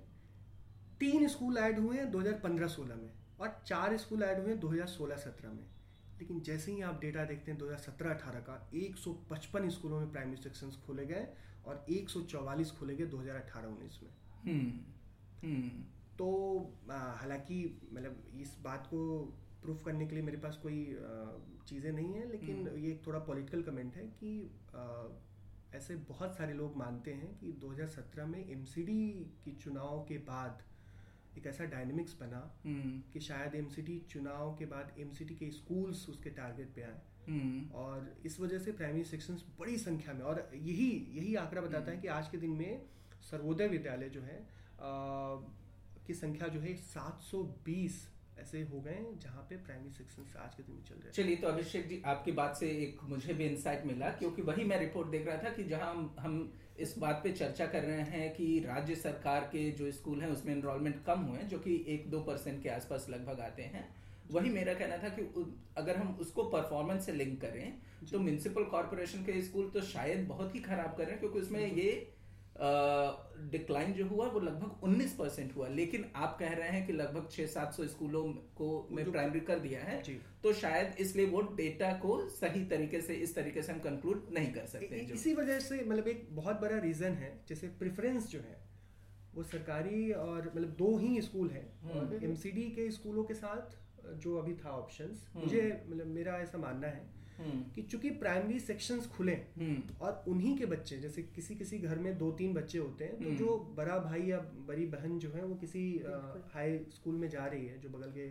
तीन स्कूल ऐड हुए हैं 2015-16 में और चार स्कूल ऐड हुए हैं 2016-17 में। लेकिन जैसे ही आप डेटा देखते हैं 2017-18 का 155 स्कूलों में प्राइमरी सेक्शन खोले गए और 144 खोले गए 2018-19 में। हम्म हम्म। तो हालाँकि मतलब इस बात को प्रूफ करने के लिए मेरे पास कोई चीज़ें नहीं है लेकिन ये एक थोड़ा पॉलिटिकल कमेंट है कि आ, ऐसे बहुत सारे लोग मानते हैं कि 2017 में एमसीडी की चुनाव के बाद एक ऐसा डायनेमिक्स बना हम्म। कि शायद एमसीडी चुनाव के बाद एमसीडी के स्कूल्स उसके टारगेट पे आए। हम्म। और इस वजह से प्राइमरी सेक्शंस बड़ी संख्या में और यही यही आंकड़ा बताता है कि आज के दिन में सर्वोदय विद्यालय जो है की संख्या जो है 720 ऐसे हो गए हैं जहाँ पे प्राइमरी सेक्शंस आज के दिन में चल रहे हैं। चलिए तो अभिषेक जी आपकी बात से एक मुझे भी इंसाइट मिला क्योंकि वही मैं रिपोर्ट देख रहा था कि जहाँ हम, हम इस बात पे चर्चा कर रहे हैं कि राज्य सरकार के जो स्कूल हैं उसमें एनरोलमेंट कम हुए हैं जो कि एक दो परसेंट के आसपास लगभग आते हैं। वही मेरा कहना था कि अगर हम उसको परफॉर्मेंस से लिंक करें तो म्यूनिसिपल कॉरपोरेशन के स्कूल तो शायद बहुत ही खराब कर रहे हैं क्योंकि उसमें ये डिक्लाइन जो हुआ वो लगभग 19 परसेंट हुआ। लेकिन आप कह रहे हैं कि लगभग 600-700 स्कूलों को में प्राइमरी कर दिया है तो शायद इसलिए वो डेटा को सही तरीके से इस तरीके से हम कंक्लूड नहीं कर सकते इ- इसी वजह से मतलब एक बहुत बड़ा रीजन है जैसे प्रेफरेंस जो है वो सरकारी और मतलब दो ही स्कूल है। एमसीडी के स्कूलों के साथ जो अभी था ऑप्शंस मुझे मतलब मेरा ऐसा मानना है हम्म कि चूँकि प्राइमरी सेक्शंस खुले हम्म। और उन्हीं के बच्चे जैसे किसी किसी घर में दो तीन बच्चे होते हैं तो हम्म। जो बड़ा भाई या बड़ी बहन जो है वो किसी हाई स्कूल में जा रही है जो बगल के।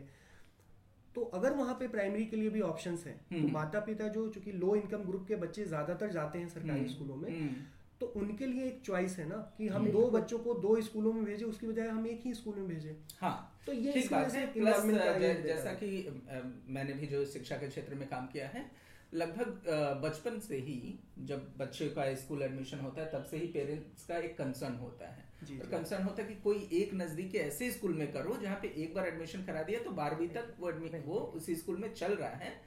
तो अगर वहाँ पे प्राइमरी के लिए भी ऑप्शंस हैं तो हम्म। माता पिता जो चूँकि लो इनकम ग्रुप के बच्चे ज़्यादातर जाते हैं सरकारी हम्म, स्कूलों में हम्म, तो उनके लिए एक चॉइस है ना कि हम हम्म। दो बच्चों को दो स्कूलों में भेजे उसकी बजाय हम एक ही स्कूल में भेजे। हाँ। तो ये इस वजह से जैसा। कि मैंने भी जो शिक्षा के क्षेत्र में काम किया है लगभग बचपन से ही जब बच्चे का स्कूल एडमिशन होता है तब से ही पेरेंट्स का एक कंसर्न होता है। जी, और कंसर्न होता है कि कोई एक नजदीकी ऐसे स्कूल में करो जहाँ पे एक बार एडमिशन करा दिया तो बारहवीं तक वो admi- वो उसी स्कूल में चल रहा है।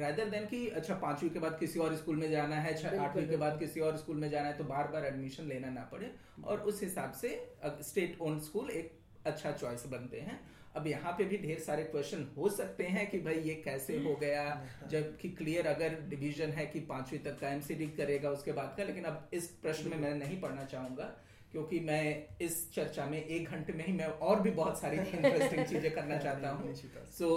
रादर देन कि अच्छा पांचवी के बाद किसी और स्कूल में जाना है छह- आठवीं के बाद किसी और स्कूल में जाना है तो बार बार एडमिशन लेना ना पड़े। और उस हिसाब से स्टेट ओन स्कूल एक अच्छा चॉइस बनते हैं। अब यहाँ पे भी ढेर सारे क्वेश्चन हो सकते हैं कि भाई ये कैसे हो गया जबकि क्लियर अगर डिवीज़न है कि पांचवी तक का एमसीडी करेगा उसके बाद का लेकिन अब इस प्रश्न में मैं नहीं पढ़ना चाहूँगा क्योंकि मैं इस चर्चा में एक घंटे में ही मैं और भी बहुत सारी इंटरेस्टिंग चीज़ें करना चाहता हूँ। सो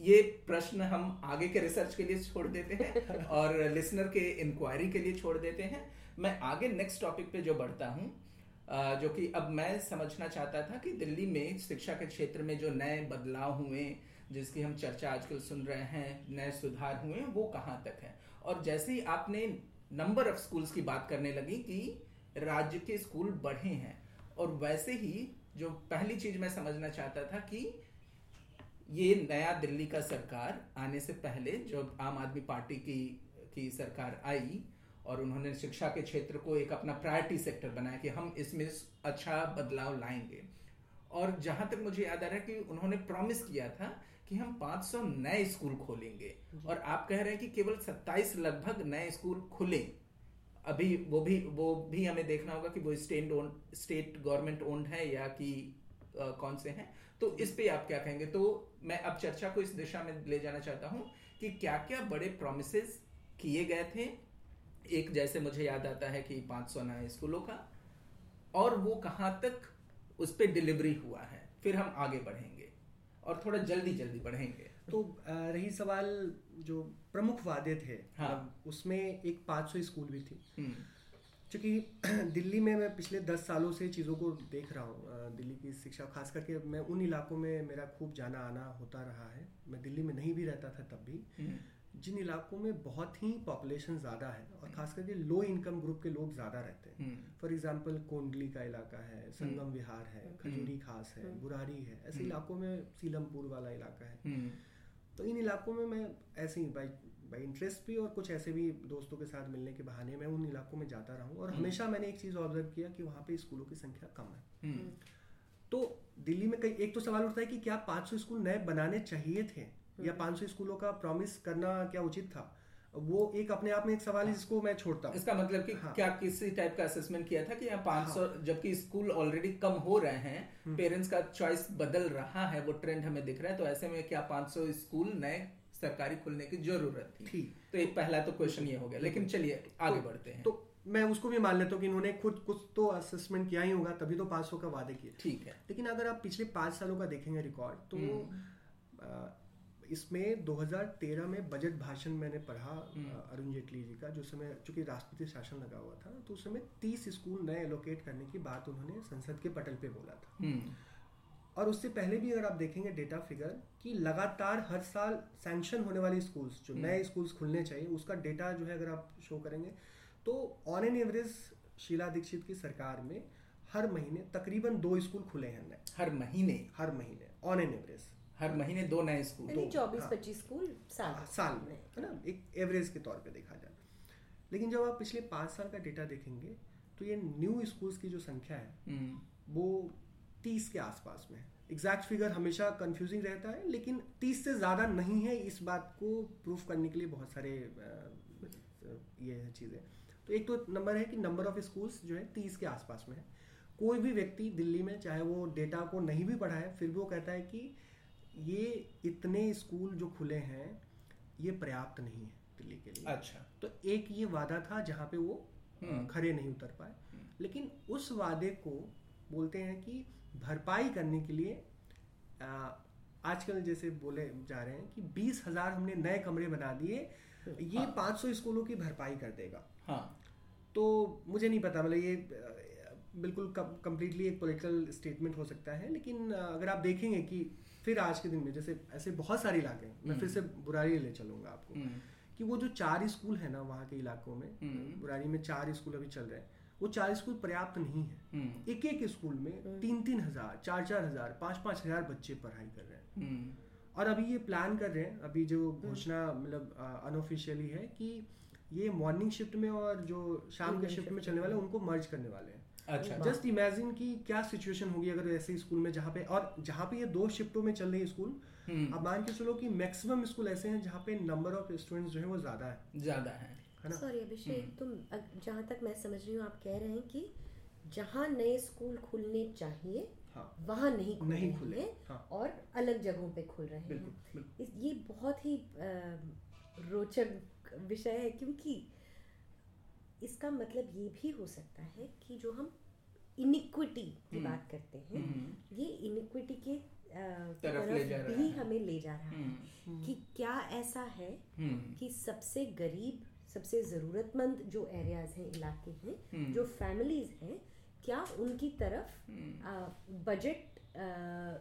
ये प्रश्न हम आगे के रिसर्च के लिए छोड़ देते हैं और लिसनर के इंक्वायरी के लिए छोड़ देते हैं। मैं आगे नेक्स्ट टॉपिक पे जो बढ़ता हूँ जो कि अब मैं समझना चाहता था कि दिल्ली में शिक्षा के क्षेत्र में जो नए बदलाव हुए, जिसकी हम चर्चा आजकल सुन रहे हैं, नए सुधार हुए, वो कहाँ तक है? और जैसे ही आपने नंबर ऑफ़ स्कूल्स की बात करने लगी कि राज्य के स्कूल बढ़े हैं, और वैसे ही जो पहली चीज़ मैं समझना चाहता था कि ये नया दिल्ली का सरकार आने से पहले जब आम आदमी पार्टी की की सरकार आई और उन्होंने शिक्षा के क्षेत्र को एक अपना प्रायोरिटी सेक्टर बनाया कि हम इसमें अच्छा बदलाव लाएँगे। और जहाँ तक मुझे याद आ रहा है कि उन्होंने प्रॉमिस किया था कि हम 500 नए स्कूल खोलेंगे। और आप कह रहे हैं कि केवल 27 लगभग नए स्कूल खुले। अभी वो भी वो भी हमें देखना होगा कि वो state owned state government owned है या कि आ, कौन से हैं। तो इस पे आप क्या कहेंगे? तो मैं अब चर्चा को इस दिशा में ले जाना चाहता हूँ कि क्या क्या बड़े प्रोमिस किए गए थे एक जैसे मुझे याद आता है कि 500 नए स्कूलों का और वो कहाँ तक उस पर डिलीवरी हुआ है फिर हम आगे बढ़ेंगे और थोड़ा जल्दी जल्दी बढ़ेंगे। तो रही सवाल जो प्रमुख वादे थे हाँ। मतलब उसमें एक 500 स्कूल भी थी। हम्म, क्योंकि दिल्ली में मैं पिछले दस सालों से चीज़ों को देख रहा हूँ दिल्ली की शिक्षा खास करके मैं उन इलाकों में मेरा खूब जाना आना होता रहा है। मैं दिल्ली में नहीं भी रहता था तब भी। हम्म, जिन इलाकों में बहुत ही पॉपुलेशन ज़्यादा है और खास करके लो इनकम ग्रुप के लोग ज़्यादा रहते हैं। हम्म, फॉर एग्ज़ाम्पल कोंडली का इलाका है संगम विहार है खजूरी खास है हम्म। बुरारी है ऐसे हम्म। इलाकों में सीलमपुर वाला इलाका है। हम्म, तो इन इलाकों में मैं ऐसे ही बाई बाई इंटरेस्ट भी और कुछ ऐसे भी दोस्तों के साथ मिलने के बहाने मैं उन इलाकों में जाता रहा हूँ और हम्म। हमेशा मैंने एक चीज़ ऑब्ज़र्व किया कि वहाँ पे स्कूलों की संख्या कम है। हम्म, तो दिल्ली में कई एक तो सवाल उठता है कि क्या 500 स्कूल नए बनाने चाहिए थे? या 500 स्कूलों का प्रॉमिस करना क्या उचित था? वो एक अपने आप में एक सवाल है। जिसको मैं छोड़ता हूँ। इसका मतलब कि हाँ। क्या किसी टाइप का असेसमेंट किया था कि यहाँ 500 जबकि स्कूल ऑलरेडी कम हो रहे हैं हम्म। पेरेंट्स का चॉइस बदल रहा है वो ट्रेंड हमें दिख रहा है तो ऐसे में क्या 500 स्कूल नए सरकारी खुलने की ज़रूरत थी? ठीक तो एक पहला तो क्वेश्चन ये हो गया लेकिन चलिए आगे तो- बढ़ते हैं। तो मैं उसको भी मान लेता हूँ कि इन्होंने खुद कुछ तो असेसमेंट किया ही होगा तभी तो 500 का वादे किए। ठीक है। लेकिन अगर आप पिछले पाँच सालों का देखेंगे रिकॉर्ड तो हम्म। इसमें 2013 में बजट भाषण मैंने पढ़ा हम्म। अरुण जेटली जी का जो समय चूँकि राष्ट्रपति शासन लगा हुआ था तो उस समय 30 स्कूल नए एलोकेट करने की बात उन्होंने संसद के पटल पे बोला था। हम्म, और उससे पहले भी अगर आप देखेंगे डेटा फिगर कि लगातार हर साल सैंक्शन होने वाली स्कूल्स जो हम्म। नए स्कूल्स खुलने चाहिए उसका डेटा जो है अगर आप शो करेंगे तो on an average Sheila Dikshit की सरकार में हर महीने तकरीबन दो स्कूल खुले हैं नए। हर महीने? हर महीने ऑन एन एवरेज हर महीने दो नए स्कूल चौबीस हाँ। पच्चीस स्कूल साल साल में है। ना? एक एवरेज के तौर पे देखा जाए। लेकिन जब आप पिछले पाँच साल का डेटा देखेंगे तो ये न्यू स्कूल्स की जो संख्या है हम्म, वो तीस के आसपास में है। एग्जैक्ट फिगर हमेशा कंफ्यूजिंग रहता है लेकिन तीस से ज़्यादा नहीं है इस बात को प्रूफ करने के लिए बहुत सारे ये है चीज़ें। तो एक तो नंबर है कि नंबर ऑफ़ स्कूल्स जो है तीस के आसपास में है। कोई भी व्यक्ति दिल्ली में चाहे वो डेटा को नहीं भी पढ़ा है फिर भी वो कहता है कि ये इतने स्कूल जो खुले हैं ये पर्याप्त नहीं है दिल्ली के लिए अच्छा तो एक ये वादा था जहाँ पे वो हम्म। नहीं उतर पाए हम्म। लेकिन उस वादे को बोलते हैं कि भरपाई करने के लिए आजकल जैसे बोले जा रहे हैं कि बीस हज़ार हमने नए कमरे बना दिए ये हाँ। 500 स्कूलों की भरपाई कर देगा हाँ तो मुझे नहीं पता मतलब ये बिल्कुल कंप्लीटली एक पॉलिटिकल स्टेटमेंट हो सकता है लेकिन अगर आप देखेंगे कि फिर आज के दिन में जैसे ऐसे बहुत सारे इलाके हैं मैं फिर से बुरारी ले चलूँगा आपको। हम्म, कि वो जो चार स्कूल है ना वहाँ के इलाकों में हम्म। बुरारी में चार स्कूल अभी चल रहे हैं वो चार स्कूल पर्याप्त नहीं है। हम्म, एक एक स्कूल में तीन तीन हज़ार चार चार हज़ार पाँच पाँच हज़ार बच्चे पढ़ाई कर रहे हैं। हम्म, और अभी ये प्लान कर रहे हैं अभी जो घोषणा मतलब अनऑफिशियली है कि ये मॉर्निंग शिफ्ट में और जो शाम के शिफ्ट में चलने वाले उनको मर्ज करने वाले हैं। अच्छा। जस्ट इमेजिन कि क्या सिचुएशन होगी अगर ऐसे स्कूल में जहाँ पे और जहाँ पे ये दो शिफ्टों में चल रही स्कूल हम्म, अब मान के चलो कि मैक्सिमम स्कूल ऐसे हैं जहाँ पे नंबर ऑफ़ स्टूडेंट्स जो है वो ज़्यादा है। ज़्यादा है। है सॉरी अभिषेक हम्म। तुम जहाँ तक मैं समझ रही हूँ आप कह रहे हैं कि जहाँ नए स्कूल खुलने चाहिए हाँ। वहाँ नहीं खुल नहीं खुले, हाँ। और अलग जगहों पे खुल रहे बिल्कुल हैं। बिल्कुल इस- ये बहुत ही रोचक विषय है क्योंकि इसका मतलब ये भी हो सकता है कि जो हम इनिक्विटी की हम्म। बात करते हैं। हम्म, ये इनिक्विटी के तरफ़ ले जा रहा भी है। हमें ले जा रहा है हम्म, कि क्या ऐसा है कि सबसे गरीब सबसे ज़रूरतमंद जो एरियाज़ हैं इलाके हैं जो फैमिलीज़ हैं क्या उनकी तरफ़ बजट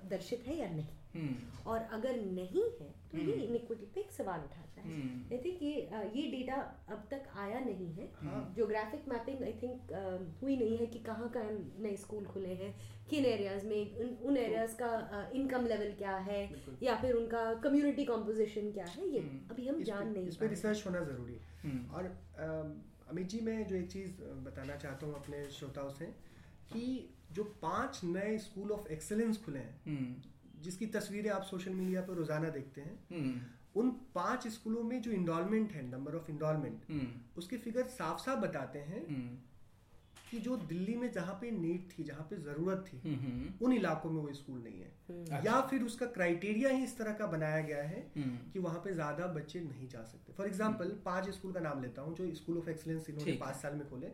दर्शित है या नहीं? हम्म और अगर नहीं है तो ये हम्म। इनिक्विटी पे एक सवाल उठाता है हम्म आई थिंक ये ये डेटा अब तक आया नहीं है। ज्योग्राफिक मैपिंग आई थिंक हुई नहीं है कि कहाँ कहाँ नए स्कूल खुले हैं किन एरियाज़ में उन, उन एरियाज़ का इनकम लेवल क्या है या फिर उनका कम्युनिटी कॉम्पोजिशन क्या है ये हम्म। अभी हम जान नहीं इस पे पा रहे। रिसर्च होना ज़रूरी है हम्म और अमित जी मैं जो एक चीज़ बताना चाहता हूँ अपने श्रोताओं से कि जो पाँच नए स्कूल ऑफ़ एक्सेलेंस खुले हैं हम्म जिसकी तस्वीरें आप सोशल मीडिया पर रोज़ाना देखते हैं हम्म। उन पाँच स्कूलों में जो इंडोलमेंट है नंबर ऑफ़ इंडोलमेंट उसके फिगर साफ़ साफ़ बताते हैं हम्म। कि जो दिल्ली में जहाँ पे नीड थी जहाँ पे ज़रूरत थी हम्म उन इलाकों में वो स्कूल नहीं है। हम्म। या फिर उसका क्राइटेरिया ही इस तरह का बनाया गया है हम्म। कि वहाँ पे ज़्यादा बच्चे नहीं जा सकते। फॉर एग्ज़ाम्पल पाँच स्कूल का नाम लेता हूँ जो स्कूल ऑफ़ एक्सलेंस इन्होंने। पाँच साल में खोले।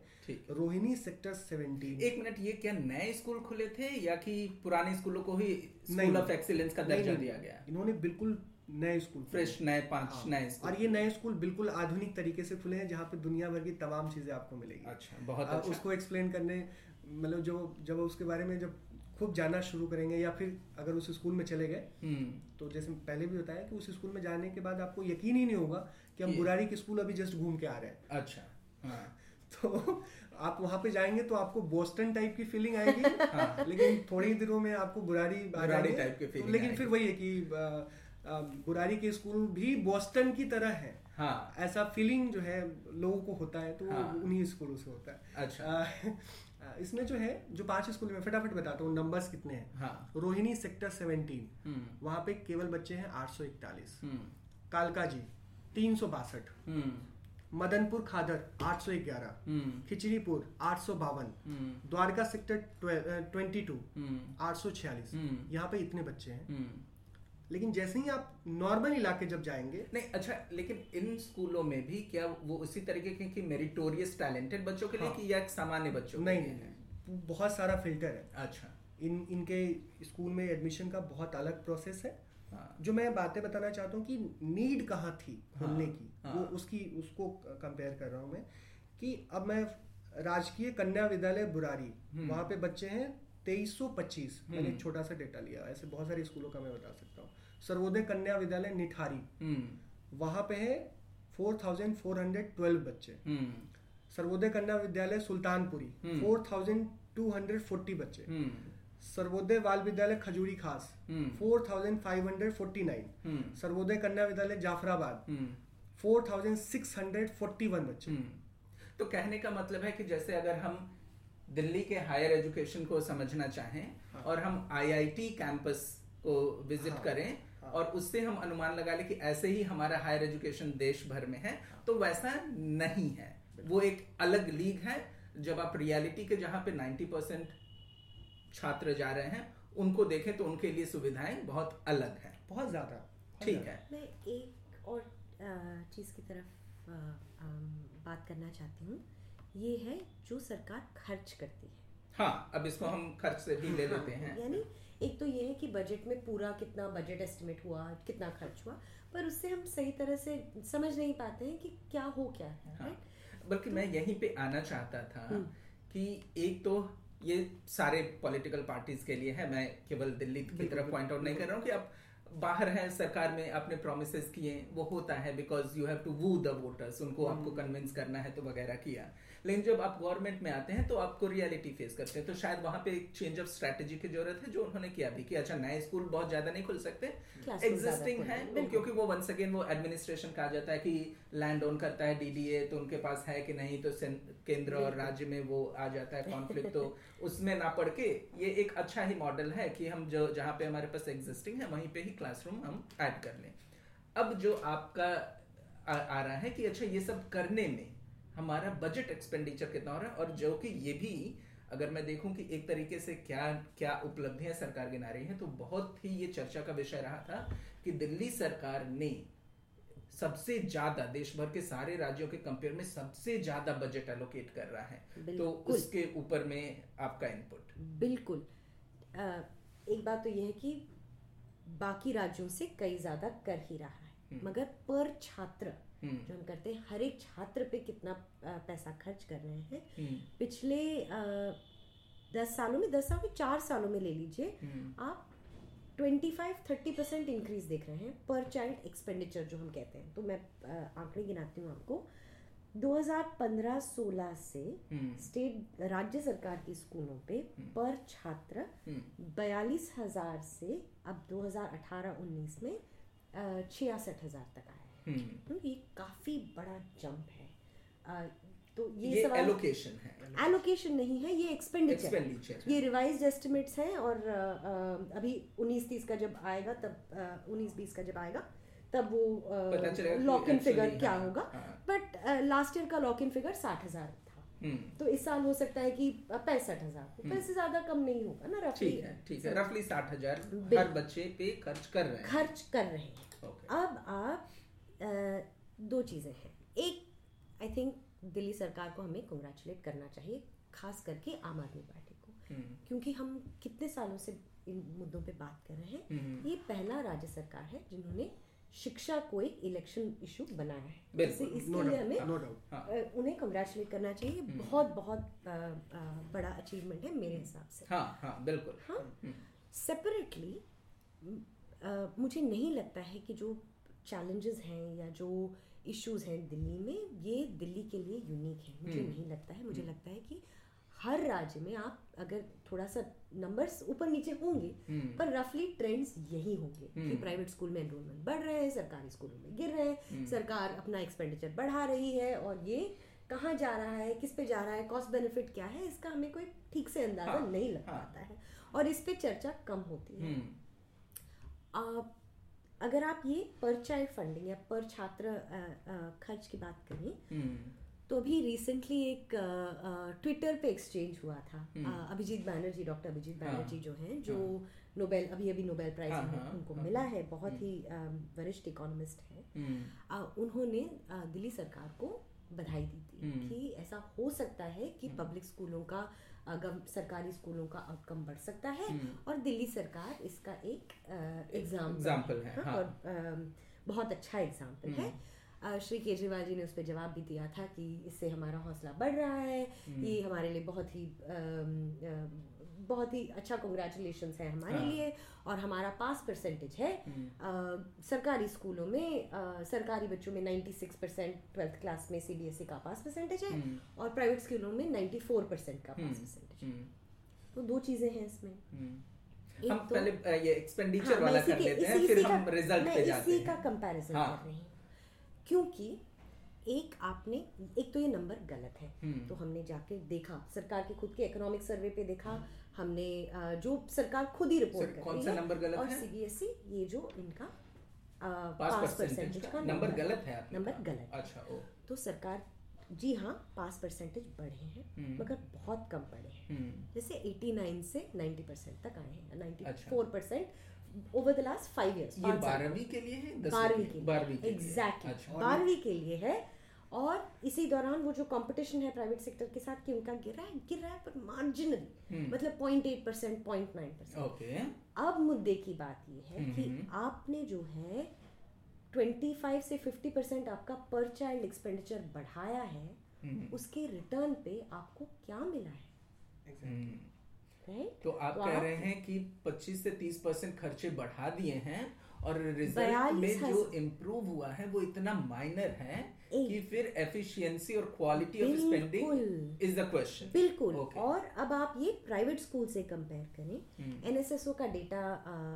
रोहिणी सेक्टर सेवेंटीन एक मिनट ये क्या नए स्कूल खुले थे या कि पुराने स्कूलों को ही स्कूल ऑफ़ एक्सीलेंस का दर्जा दिया गया? इन्होंने बिल्कुल नए स्कूल फ्रेश नए पाँच हाँ, नए स्कूल। और ये नए स्कूल बिल्कुल आधुनिक तरीके से खुले हैं जहाँ पे दुनिया भर की तमाम चीज़ें आपको मिलेगी। अच्छा बहुत अच्छा। उसको एक्सप्लेन करने मतलब जो जब उसके बारे में जब खूब जानना शुरू करेंगे या फिर अगर उस स्कूल में चले गए हम्म। तो जैसे पहले भी बताया कि उस स्कूल में जाने के बाद आपको यकीन ही नहीं होगा कि हम बुरारी के स्कूल अभी जस्ट घूम के आ रहे हैं। अच्छा हाँ। तो आप वहाँ पे जाएँगे तो आपको बोस्टन टाइप की फीलिंग आएगी। हाँ। लेकिन थोड़े ही दिनों में आपको बुरारी जाएँगे। type की तो लेकिन फिर वही है कि बुरारी के स्कूल भी बोस्टन की तरह है। हाँ। ऐसा फीलिंग जो है लोगों को होता है तो हाँ। उन्हीं स्कूलों से होता है। अच्छा। इसमें जो है जो पाँच स्कूल में फटाफट बताता हूँ नंबर्स कितने हैं। हाँ। रोहिणी सेक्टर 17 हम्म। वहाँ पे केवल बच्चे हैं 841 हम्म। कालका जी तीन सौ बासठ। हम्म। मदनपुर खादर 811 हम्म। खिचड़ीपुर आठ सौ बावन। द्वारका सेक्टर ट्वेंटी टू आठ सौ छियालीस। यहाँ पे इतने बच्चे हैं। लेकिन जैसे ही आप नॉर्मल इलाके जब जाएँगे नहीं अच्छा लेकिन इन स्कूलों में भी क्या वो उसी तरीके के कि मेरिटोरियस टैलेंटेड बच्चों के लिए हाँ। कि या सामान्य बच्चों नहीं नहीं बहुत सारा फ़िल्टर है अच्छा इन इनके स्कूल में एडमिशन का बहुत अलग प्रोसेस है हाँ जो मैं बातें बताना चाहता हूँ कि नीड कहाँ थी खोलने हाँ, की हाँ। वो उसकी उसको कंपेयर कर रहा हूँ मैं कि अब मैं राजकीय कन्या विद्यालय बुरारी हम्म। वहाँ पे बच्चे हैं तेईस सौ पच्चीस मैंने हम्म। एक छोटा सा डेटा लिया ऐसे बहुत सारे स्कूलों का मैं बता सकता हूँ सर्वोदय कन्या विद्यालय निठारी। वहाँ पे है four thousand four hundred twelve बच्चे। हम्म। सर्वोदय कन्या विद्यालय सुल्तानपुरी हम्म। Four thousand two hundred forty बच्चे। हम्म। सर्वोदय बाल विद्यालय खजूरी खास हम्म। Four thousand five hundred forty nine. हम्म। सर्वोदय कन्या विद्यालय जाफराबाद हम्म। Four thousand six hundred forty one बच्चे। हम्म। तो कहने का मतलब है कि जैसे अगर हम दिल्ली के हायर एजुकेशन को समझना चाहें हाँ। और हम आईआईटी कैंपस को विज़िट हाँ, करें हाँ। और उससे हम अनुमान लगा लें कि ऐसे ही हमारा हायर एजुकेशन देश भर में है तो वैसा नहीं है। वो एक अलग लीग है। जब आप रियलिटी के जहाँ पे 90 परसेंट छात्र जा रहे हैं उनको देखें तो उनके लिए सुविधाएँ बहुत अलग है। बहुत ज़्यादा। ठीक है। मैं एक और चीज़ की तरफ़ बात करना चाहती हूँ। ये है जो सरकार खर्च करती है। हाँ अब इसको हम खर्च से भी ले लेते हैं। यानी एक तो ये है कि बजट में पूरा कितना बजट एस्टिमेट हुआ कितना खर्च हुआ पर उससे हम सही तरह से समझ नहीं पाते हैं कि क्या हो क्या है हाँ। बल्कि मैं यहीं पे आना चाहता था हम्म। कि एक तो ये सारे पॉलिटिकल पार्टीज़ के लिए है मैं केवल दिल्ली की तरफ़ पॉइंट आउट नहीं कर रहा हूँ कि आप बाहर है सरकार में आपने प्रोमिस किए वो होता है because you have to woo the voters उनको हम्म। आपको कन्विंस करना है तो वगैरह किया लेकिन जब आप गवर्नमेंट में आते हैं तो आपको रियलिटी फेस करते हैं। तो शायद वहाँ पे एक चेंज ऑफ़ स्ट्रेटेजी की ज़रूरत है जो उन्होंने किया भी कि अच्छा नए स्कूल बहुत ज़्यादा नहीं खुल सकते एग्जिस्टिंग है है, क्योंकि वो वंस अगेन वो एडमिनिस्ट्रेशन कहा जाता है कि लैंड ओन करता है डीडीए तो उनके पास है कि नहीं तो केंद्र और राज्य में वो आ जाता है कॉन्फ्लिक्ट तो उसमें ना पड़ के ये एक अच्छा ही मॉडल है कि हम जो जहाँ पे हमारे पास एग्जिस्टिंग है वहीं पे ही क्लासरूम हम ऐड कर लें। अब जो आपका आ, आ रहा है कि अच्छा ये सब करने में हमारा बजट एक्सपेंडिचर कितना हो रहा है? और जो कि ये भी अगर मैं देखूँ कि एक तरीके से क्या क्या उपलब्धियाँ सरकार गिना रही है तो बहुत ही ये चर्चा का विषय रहा था कि दिल्ली सरकार ने सबसे ज़्यादा देश भर के सारे राज्यों के कंपेयर में सबसे ज़्यादा बजट एलोकेट कर रहा है। तो उसके ऊपर में आपका इनपुट बिल्कुल। अ, एक बात तो यह है कि बाकी राज्यों से कई ज़्यादा कर ही रहा है। हम्म। मगर पर छात्र जो हम करते हैं हर एक छात्र पे कितना पैसा खर्च कर रहे हैं। हम्म। पिछले दस सालों में दस साल में चार सालों में ले लीजिए आप twenty five thirty percent increase देख रहे हैं पर चाइल्ड एक्सपेंडिचर जो हम कहते हैं। तो मैं आंकड़े गिनाती हूँ आपको। 2015-16 से हम्म, स्टेट राज्य सरकार की स्कूलों पे पर छात्र हम्म, बयालीस हज़ार से अब 2018-19 में छियासठ हज़ार तक हम्म। तो ये काफ़ी बड़ा जंप है। तो ये, ये सवाल एलोकेशन है एलोकेशन नहीं है ये एक्सपेंडिचर ये रिवाइज्ड एस्टिमेट्स हैं और अभी 19 तीस का जब आएगा तब 19 बीस का जब आएगा तब वो लॉक इन फिगर क्या हाँ, होगा। बट लास्ट ईयर का लॉक इन फिगर साठ हज़ार था। हम्म, तो इस साल हो सकता है कि पैंसठ हज़ार। तो पैसे ज़्यादा कम नहीं होगा ना रफली ठीक है ठीक है। रफली साठ हज़ार हर बच्चे पे खर्च कर रहे हैं। खर्च कर रहे हैं। ओके अब आप दो चीज़ें हैं। एक आई थिंक दिल्ली सरकार को हमें कंग्रेचुलेट करना चाहिए खास करके आम आदमी पार्टी को। हम्म, क्योंकि हम कितने सालों से इन मुद्दों पे बात कर रहे हैं। हम्म, ये पहला राज्य सरकार है जिन्होंने शिक्षा को एक इलेक्शन इशू बनाया है। इससे- इसके लिए हमें नो डाउट हाँ। उन्हें कंग्रेचुलेट करना चाहिए। ये बहुत बहुत बड़ा अचीवमेंट है मेरे हिसाब से। हाँ हाँ बिल्कुल। हाँ। हम्म, सेपरेटली मुझे नहीं लगता है कि जो चैलेंजेस हैं या जो इश्यूज़ हैं दिल्ली में ये दिल्ली के लिए यूनिक है मुझे हम्म। नहीं लगता है मुझे लगता है कि हर राज्य में आप अगर थोड़ा सा नंबर्स ऊपर नीचे होंगे हम्म, पर रफली ट्रेंड्स यही होंगे कि हम्म। प्राइवेट स्कूल में एनरोलमेंट बढ़ रहे हैं सरकारी स्कूलों में गिर रहे हैं हम्म। सरकार अपना एक्सपेंडिचर बढ़ा रही है और ये कहाँ जा रहा है किस पे जा रहा है कॉस्ट बेनिफिट क्या है इसका हमें कोई ठीक से अंदाज़ा हाँ, नहीं लग हाँ। पाता है और इस पे चर्चा कम होती है हम्म, आप अगर आप ये पर चाइल्ड फंडिंग या पर छात्र खर्च की बात करें हम्म, तो अभी रिसेंटली एक ट्विटर पे एक्सचेंज हुआ था। हम्म। अभिजीत बैनर्जी डॉक्टर अभिजीत हाँ, बैनर्जी जो हैं जो नोबेल अभी अभी नोबेल प्राइज उनको हाँ। मिला है बहुत ही वरिष्ठ इकोनॉमिस्ट हैं। हम्म, उन्होंने दिल्ली सरकार को बधाई दी थी हम्म। कि ऐसा हो सकता है कि पब्लिक स्कूलों का सरकारी स्कूलों का आउटकम बढ़ सकता है हम्म। और दिल्ली सरकार इसका एक एग्ज़ाम्पल example है, हाँ। और आ, बहुत अच्छा एग्ज़ाम्पल है अ, श्री केजरीवाल जी ने उस पर जवाब भी दिया था कि इससे हमारा हौसला बढ़ रहा है ये हमारे लिए बहुत ही आ, आ, बहुत ही अच्छा कंग्रेचुलेशन है हमारे हाँ। लिए और हमारा पास परसेंटेज है अ, सरकारी स्कूलों में अ, सरकारी बच्चों में 96 परसेंट ट्वेल्थ क्लास में सीबीएसई का पास परसेंटेज है हम्म। और प्राइवेट स्कूलों में 94 परसेंट का पास हम्म, परसेंटेज है। हम्म, तो दो चीज़ें हैं इसमें। हम्म। हम तो- पहले ये एक्सपेंडिचर हाँ, वाला कर लेते हैं फिर हम रिज़ल्ट पे जाते इसी का कंपैरिजन हाँ। कर रही हूँ। क्योंकि एक आपने एक तो ये नंबर गलत है। हम्म। तो हमने जाके देखा सरकार के खुद के इकोनॉमिक सर्वे पे देखा हमने जो सरकार खुद ही रिपोर्ट कर कौन रही सा है नंबर गलत और? सीबीएसई ये जो इनका पास परसेंटेज का नंबर गलत है नंबर गलत अच्छा ओ। तो सरकार जी हाँ पास परसेंटेज बढ़े हैं हम्म। मगर बहुत कम बढ़े हैं। हम्म, जैसे 89 से 90 परसेंट तक आए हैं 94 अच्छा। Percent over the last five years ये बारहवीं के लिए है बारहवीं के लिए? बारहवीं एग्जैक्टली अच्छा। बारहवीं के लिए है और इसी दौरान वो जो कंपटीशन है प्राइवेट सेक्टर के साथ कि उनका गिर रहा है गिर रहा है पर मार्जिनली हम्म। मतलब point eight percent point nine percent okay अब मुद्दे की बात ये है कि। आपने जो है 25 से 50 परसेंट आपका पर चाइल्ड एक्सपेंडिचर बढ़ाया है उसके रिटर्न पे आपको क्या मिला है हम्म। राइट तो आप तो कह आप- रहे हैं कि 25 से 30 परसेंट खर्चे बढ़ा दिए हैं और रिज़ल्ट में जो इम्प्रूव हुआ है वो इतना माइनर है कि फिर एफिशिएंसी और quality of spending is the question बिल्कुल। Okay. और अब आप ये प्राइवेट स्कूल से कंपेयर करें। हम्म। एनएसएसओ का डेटा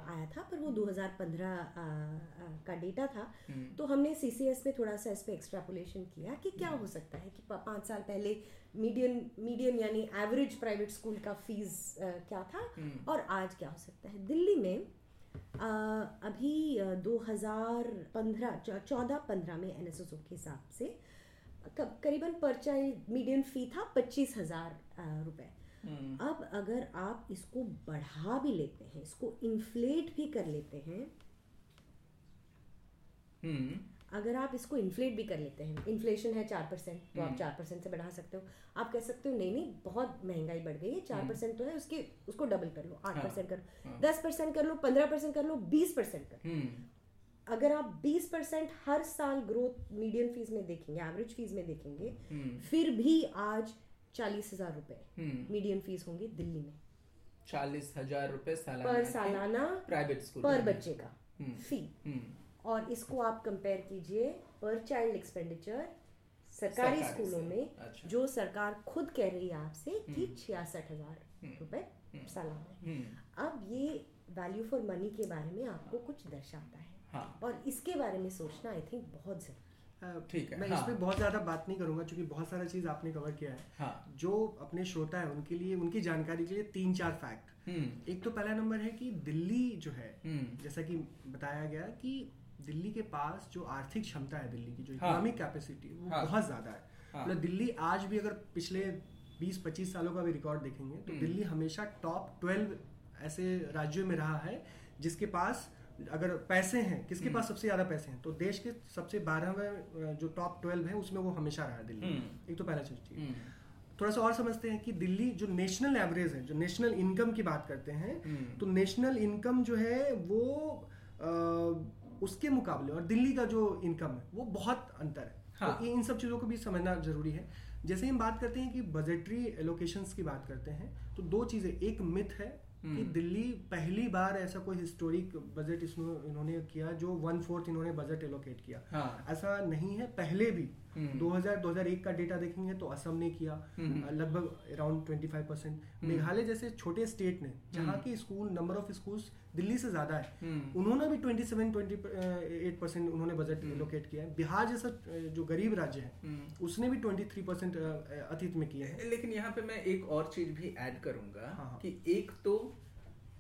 आया था पर वो 2015 आ, आ, का डेटा था। हम्म। तो हमने सीसीएस में थोड़ा सा इस पे एक्सट्रापोलेशन किया कि क्या हो सकता है कि प- पाँच साल पहले मीडियन मीडियन यानी एवरेज प्राइवेट स्कूल का फ़ीस क्या था? हम्म। और आज क्या हो सकता है? दिल्ली में अभी दो हज़ार पंद्रह चौदह पंद्रह में एनएसएसओ के हिसाब से करीबन पर्चा मीडियम मीडियन फ़ी था पच्चीस हज़ार रुपए। हम्म, अब अगर आप इसको बढ़ा भी लेते हैं इसको इन्फ्लेट भी कर लेते हैं हम्म, अगर आप इसको इन्फ्लेट भी कर लेते हैं इन्फ्लेशन है चार परसेंट तो आप हम्म। चार परसेंट से बढ़ा सकते हो। आप कह सकते हो नहीं नहीं बहुत महँगाई बढ़ गई है चार परसेंट तो है उसके उसको डबल कर लो आठ हाँ, परसेंट कर हाँ। दस परसेंट कर लो पंद्रह परसेंट कर लो बीस परसेंट कर लो। हम्म, अगर आप 20 परसेंट हर साल ग्रोथ मीडियम फ़ीस में देखेंगे एवरेज फ़ीस में देखेंगे हम्म, फिर भी आज चालीस हज़ार रुपए हम्म, मीडियम फ़ीस होंगी दिल्ली में। चालीस हज़ार रुपए सालाना पर सालाना प्राइवेट स्कूल पर बच्चे का हम्म। फ़ी हम्म। और इसको आप कंपेयर कीजिए पर चाइल्ड एक्सपेंडिचर सरकारी स्कूलों में अच्छा। जो सरकार खुद कह रही है आपसे कि हम्म। छियासठ हज़ार रुपए सालाना हम्म। अब ये वैल्यू फॉर मनी के बारे में आपको कुछ दर्शाता है। हाँ। और इसके बारे में सोचना आई थिंक बहुत ज़रूरी ठीक है, मैं हाँ। इसमें बहुत ज़्यादा बात नहीं करूँगा क्योंकि बहुत सारा चीज़ आपने कवर किया है। हाँ। जो अपने श्रोता है उनके लिए उनकी जानकारी के लिए तीन चार फैक्ट हम्म। एक तो पहला नंबर है कि दिल्ली जो है हम्म। जैसा कि बताया गया कि दिल्ली के पास जो आर्थिक क्षमता है दिल्ली की जो हाँ। इकोनॉमिक कैपेसिटी वो हाँ। बहुत ज़्यादा है हाँ। मतलब दिल्ली आज भी अगर पिछले 20-25 सालों का भी रिकॉर्ड देखेंगे तो हम्म। दिल्ली हमेशा टॉप 12 ऐसे राज्यों में रहा है जिसके पास अगर पैसे हैं किसके हम्म। पास सबसे ज़्यादा पैसे हैं तो देश के सबसे बारहवें जो टॉप 12 है उसमें वो हमेशा रहा है दिल्ली हम्म। एक तो पहला चीज़ थी थोड़ा सा और समझते हैं कि दिल्ली जो नेशनल एवरेज है जो नेशनल इनकम की बात करते हैं। तो नेशनल इनकम जो है वो उसके मुकाबले और दिल्ली का जो इनकम है वो बहुत अंतर है हाँ। तो इन सब चीज़ों को भी समझना ज़रूरी है जैसे हम बात करते हैं कि बजटरी एलोकेशन की बात करते हैं तो दो चीज़ें एक मिथ है कि हम्म। दिल्ली पहली बार ऐसा कोई हिस्टोरिक बजट इन्होंने किया जो वन फोर्थ इन्होंने बजट एलोकेट किया हाँ ऐसा नहीं है पहले भी। 2000 2001 का डेटा देखेंगे तो असम ने किया हम्म। लगभग अराउंड 25 परसेंट मेघालय जैसे छोटे स्टेट ने जहाँ की school number of schools Delhi से ज़्यादा है हम्म। उन्होंने भी 27 28 परसेंट उन्होंने बजट हम्म। एलोकेट किया है बिहार जैसा जो गरीब राज्य है हम्म। उसने भी 23 परसेंट अतीत में किया है लेकिन यहाँ पे मैं एक और चीज़ भी ऐड करूँगा हाँ। कि एक तो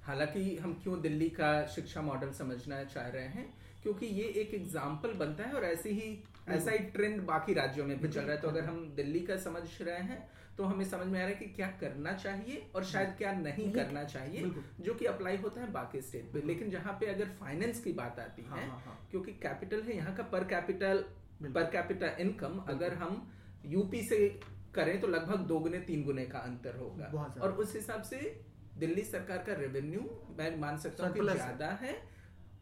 हालाँकि हम क्यों दिल्ली का शिक्षा मॉडल समझना चाह रहे हैं क्योंकि ये एक एग्ज़ाम्पल बनता है और ऐसे ही ऐसा ही ट्रेंड बाकी राज्यों में भी चल रहा है। तो अगर हम दिल्ली का समझ रहे हैं तो हमें समझ में आ रहा है कि क्या करना चाहिए और शायद क्या नहीं करना चाहिए जो कि अप्लाई होता है बाकी स्टेट पे। लेकिन जहाँ पे अगर फाइनेंस की बात आती हाँ, है हाँ, हाँ। क्योंकि कैपिटल है यहाँ का पर कैपिटल पर कैपिटल इनकम अगर हम यूपी से करें तो लगभग दो गुने तीन गुने का अंतर होगा। और उस हिसाब से दिल्ली सरकार का रेवेन्यू मैं मान सकता हूँ है। ज़्यादा है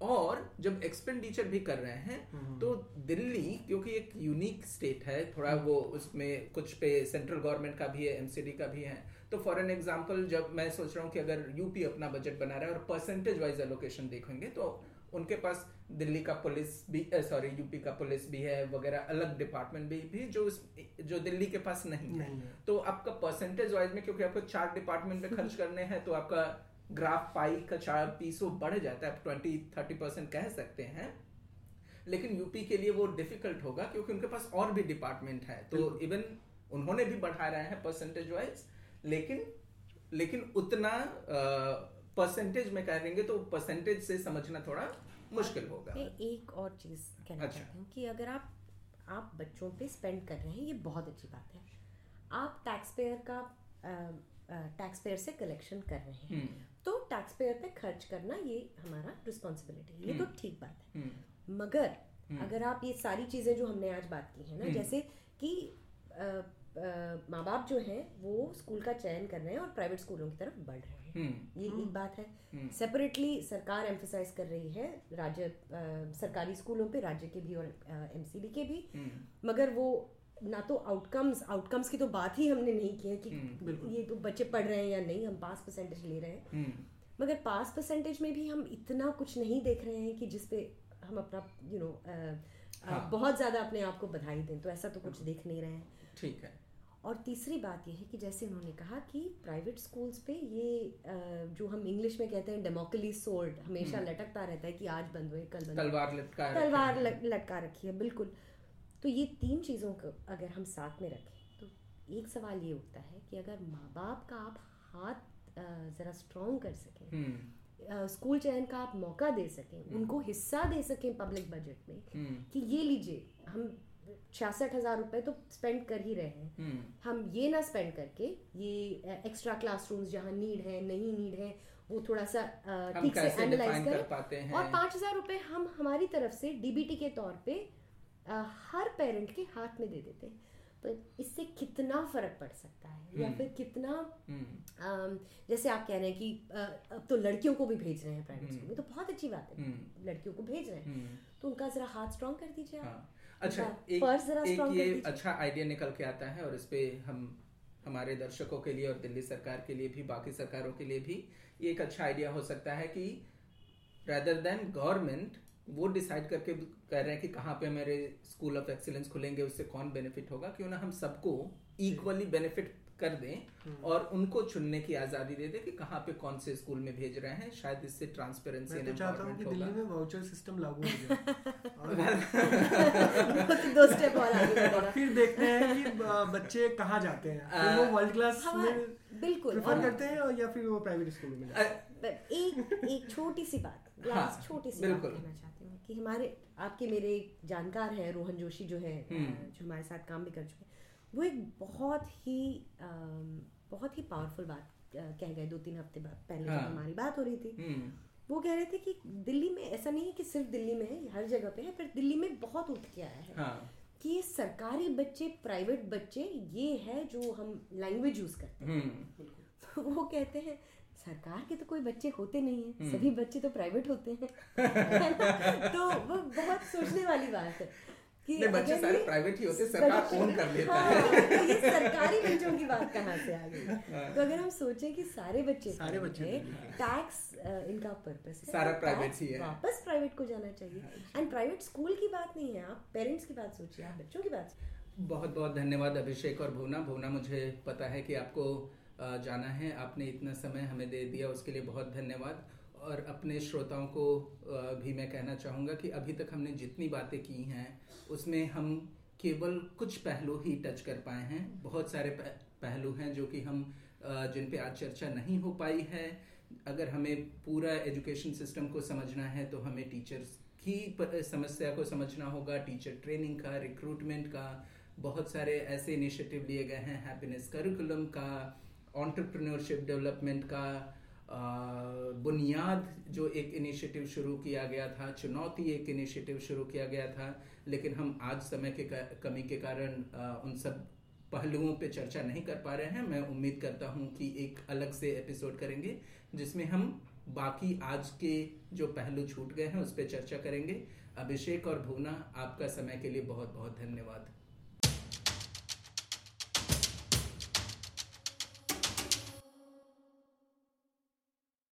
और जब एक्सपेंडिचर भी कर रहे हैं हम्म। तो दिल्ली क्योंकि एक यूनिक स्टेट है थोड़ा वो उसमें कुछ पे सेंट्रल गवर्नमेंट का भी है एमसीडी का भी है। तो फॉर एन एग्जांपल जब मैं सोच रहा हूँ कि अगर यूपी अपना बजट बना रहा है और परसेंटेज वाइज एलोकेशन देखेंगे तो उनके पास दिल्ली का पुलिस भी सॉरी यूपी का पुलिस भी है वगैरह अलग डिपार्टमेंट भी, भी जो उस, जो दिल्ली के पास नहीं है। नहीं है। तो आपका परसेंटेज वाइज में क्योंकि आपको चार डिपार्टमेंट में खर्च करने हैं तो आपका ग्राफ पाई का चार पीस बढ़ जाता है ट्वेंटी थर्टी परसेंट कह सकते हैं। लेकिन यूपी के लिए वो डिफ़िकल्ट होगा क्योंकि उनके पास और भी डिपार्टमेंट है। तो इवन उन्होंने भी बढ़ा रहे हैं परसेंटेज वाइज लेकिन लेकिन उतना परसेंटेज में करेंगे तो परसेंटेज से समझना थोड़ा मुश्किल होगा। मैं एक और चीज़ कहना अच्छा। चाहती हूँ कि अगर आप आप बच्चों पे स्पेंड कर रहे हैं ये बहुत अच्छी बात है। आप टैक्स पेयर का टैक्स पेयर से कलेक्शन कर रहे हैं। हम्म, तो टैक्स पेयर पे खर्च करना ये हमारा रिस्पॉन्सिबिलिटी है। ये तो हम्म। ठीक बात है। हम्म, मगर हम्म। अगर आप ये सारी चीज़ें जो हमने आज बात की है ना। जैसे कि माँ बाप जो हैं वो स्कूल का चयन कर रहे हैं और प्राइवेट स्कूलों की तरफ़ बढ़ रहे हैं। ये एक बात है। सेपरेटली सरकार एम्फोसाइज कर रही है राज्य सरकारी स्कूलों पे राज्य के भी और एमसीडी के भी। मगर वो ना तो आउटकम्स आउटकम्स की तो बात ही हमने नहीं की है कि हम्म, ये तो बच्चे पढ़ रहे हैं या नहीं हम पास परसेंटेज ले रहे हैं। हम्म, मगर पास परसेंटेज में भी हम इतना कुछ नहीं देख रहे हैं कि जिसपे हम अपना यू नो हाँ। बहुत ज़्यादा अपने आप को बधाई दें तो ऐसा तो कुछ देख नहीं रहे हैं। ठीक है। और तीसरी बात यह है कि जैसे उन्होंने कहा कि प्राइवेट स्कूल्स पे ये जो हम इंग्लिश में कहते हैं डेमोकली सोल्ड हमेशा हम्म। लटकता रहता है कि आज बंद हुए कल बंद तलवार लटका तलवार लटका रखी है बिल्कुल। तो ये तीन चीज़ों को अगर हम साथ में रखें तो एक सवाल ये उठता है कि अगर माँ बाप का आप हाथ ज़रा स्ट्रॉन्ग कर सकें हम्म, स्कूल चयन का आप मौका दे सकें उनको हिस्सा दे सकें पब्लिक बजट में हम्म, कि ये लीजिए हम छियासठ हज़ार रुपए तो स्पेंड कर ही रहे हैं। हम्म, हम ये ना स्पेंड करके ये एक्स्ट्रा क्लासरूम्स जहाँ नीड है नहीं नीड है वो थोड़ा सा ठीक से एनालाइज कर पाते हैं। और पाँच हज़ार रुपए हम हमारी तरफ़ से डीबीटी के तौर पे हर पेरेंट के हाथ में दे देते हैं। तो इससे कितना फ़र्क पड़ सकता है? या हम्म। फिर कितना हम्म, जैसे आप कह रहे हैं कि अब तो लड़कियों को भी भेज रहे हैं प्राइवेट। स्कूल में तो बहुत अच्छी बात है। हम्म, लड़कियों को भेज रहे हैं। तो उनका जरा हाथ स्ट्रॉन्ग कर दीजिए आप। हाँ। अच्छा एक जरा एक ये अच्छा आइडिया निकल के आता है और इस पे हम हमारे दर्शकों के लिए और दिल्ली सरकार के लिए भी बाकी सरकारों के लिए भी ये एक अच्छा आइडिया हो सकता है कि रेदर देन गवर्नमेंट वो डिसाइड करके कह रहे हैं कि कहाँ पे मेरे स्कूल ऑफ़ एक्सीलेंस खुलेंगे उससे कौन बेनिफिट होगा? क्यों ना हम सबको इक्वली बेनिफिट कर दें हम्म। और उनको चुनने की आज़ादी दे दें कि कहाँ पे कौन से स्कूल में भेज रहे हैं। शायद इससे ट्रांसपेरेंसी मैं तो चाहता हूँ कि दिल्ली में वाउचर सिस्टम लागू हो जाए। तो दो स्टेप और आगे और फिर देखते हैं कि बच्चे कहाँ जाते हैं। वो वर्ल्ड क्लास में बिल्कुल। प्रेफर करते हैं या फिर वो प्राइवेट स्कूलों में हैं? एक एक छोटी सी बात हाँ, लास्ट छोटी सी बात बिल्कुल। कहना चाहती हूँ। कि हमारे आपके मेरे एक जानकार हैं रोहन जोशी जो है हम्म। जो हमारे साथ काम भी कर चुके हैं। वो एक बहुत ही बहुत ही पावरफुल बात कह गए दो तीन हफ़्ते बाद पहले जब हाँ। हमारी बात हो रही थी। हम्म, वो कह रहे थे कि दिल्ली में ऐसा नहीं है कि सिर्फ़ दिल्ली में है हर जगह पे है पर दिल्ली में बहुत उठ के आया है हाँ। कि ये सरकारी बच्चे प्राइवेट बच्चे ये है जो हम लैंग्वेज यूज़ करते हैं। तो वो कहते हैं सरकार के तो कोई बच्चे होते नहीं हैं। हम्म। सभी बच्चे तो प्राइवेट होते हैं। तो वो बहुत सोचने वाली बात है कि बच्चे सारे प्राइवेट ही होते सरकार ओन कर लेता हाँ, है। तो ये सरकारी बच्चों की बात कहाँ से आ गई? हाँ। तो अगर हम सोचें कि सारे बच्चे सारे बच्चे टैक्स इनका पर्पस है सारा तो private tax ही है। वापस प्राइवेट को जाना चाहिए। एंड प्राइवेट स्कूल की बात नहीं है आप पेरेंट्स की बात सोचिए आप बच्चों की बात बहुत बहुत धन्यवाद अभिषेक और भुवना। भुवना मुझे पता है कि आपको जाना है। आपने इतना समय हमें दे दिया, उसके लिए बहुत धन्यवाद। और अपने श्रोताओं को भी मैं कहना चाहूँगा कि अभी तक हमने जितनी बातें की हैं, उसमें हम केवल कुछ पहलू ही टच कर पाए हैं। बहुत सारे पहलू हैं जो कि हम जिन पे आज चर्चा नहीं हो पाई है। अगर हमें पूरा एजुकेशन सिस्टम को समझना है तो हमें टीचर्स की समस्या को समझना होगा, टीचर ट्रेनिंग का, रिक्रूटमेंट का। बहुत सारे ऐसे इनिशिएटिव लिए गए हैं, हैप्पीनेस करिकुलम का ऑन्टरप्रिन्योरशिप डेवलपमेंट का बुनियाद जो एक इनिशिएटिव शुरू किया गया था, चुनौती एक इनिशिएटिव शुरू किया गया था, लेकिन हम आज समय के कमी के कारण उन सब पहलुओं पे चर्चा नहीं कर पा रहे हैं। मैं उम्मीद करता हूँ कि एक अलग से एपिसोड करेंगे, जिसमें हम बाकी आज के जो पहलू छूट गए हैं, उस पर चर्चा करेंगे। अभिषेक और भुवना, आपका समय के लिए बहुत बहुत धन्यवाद।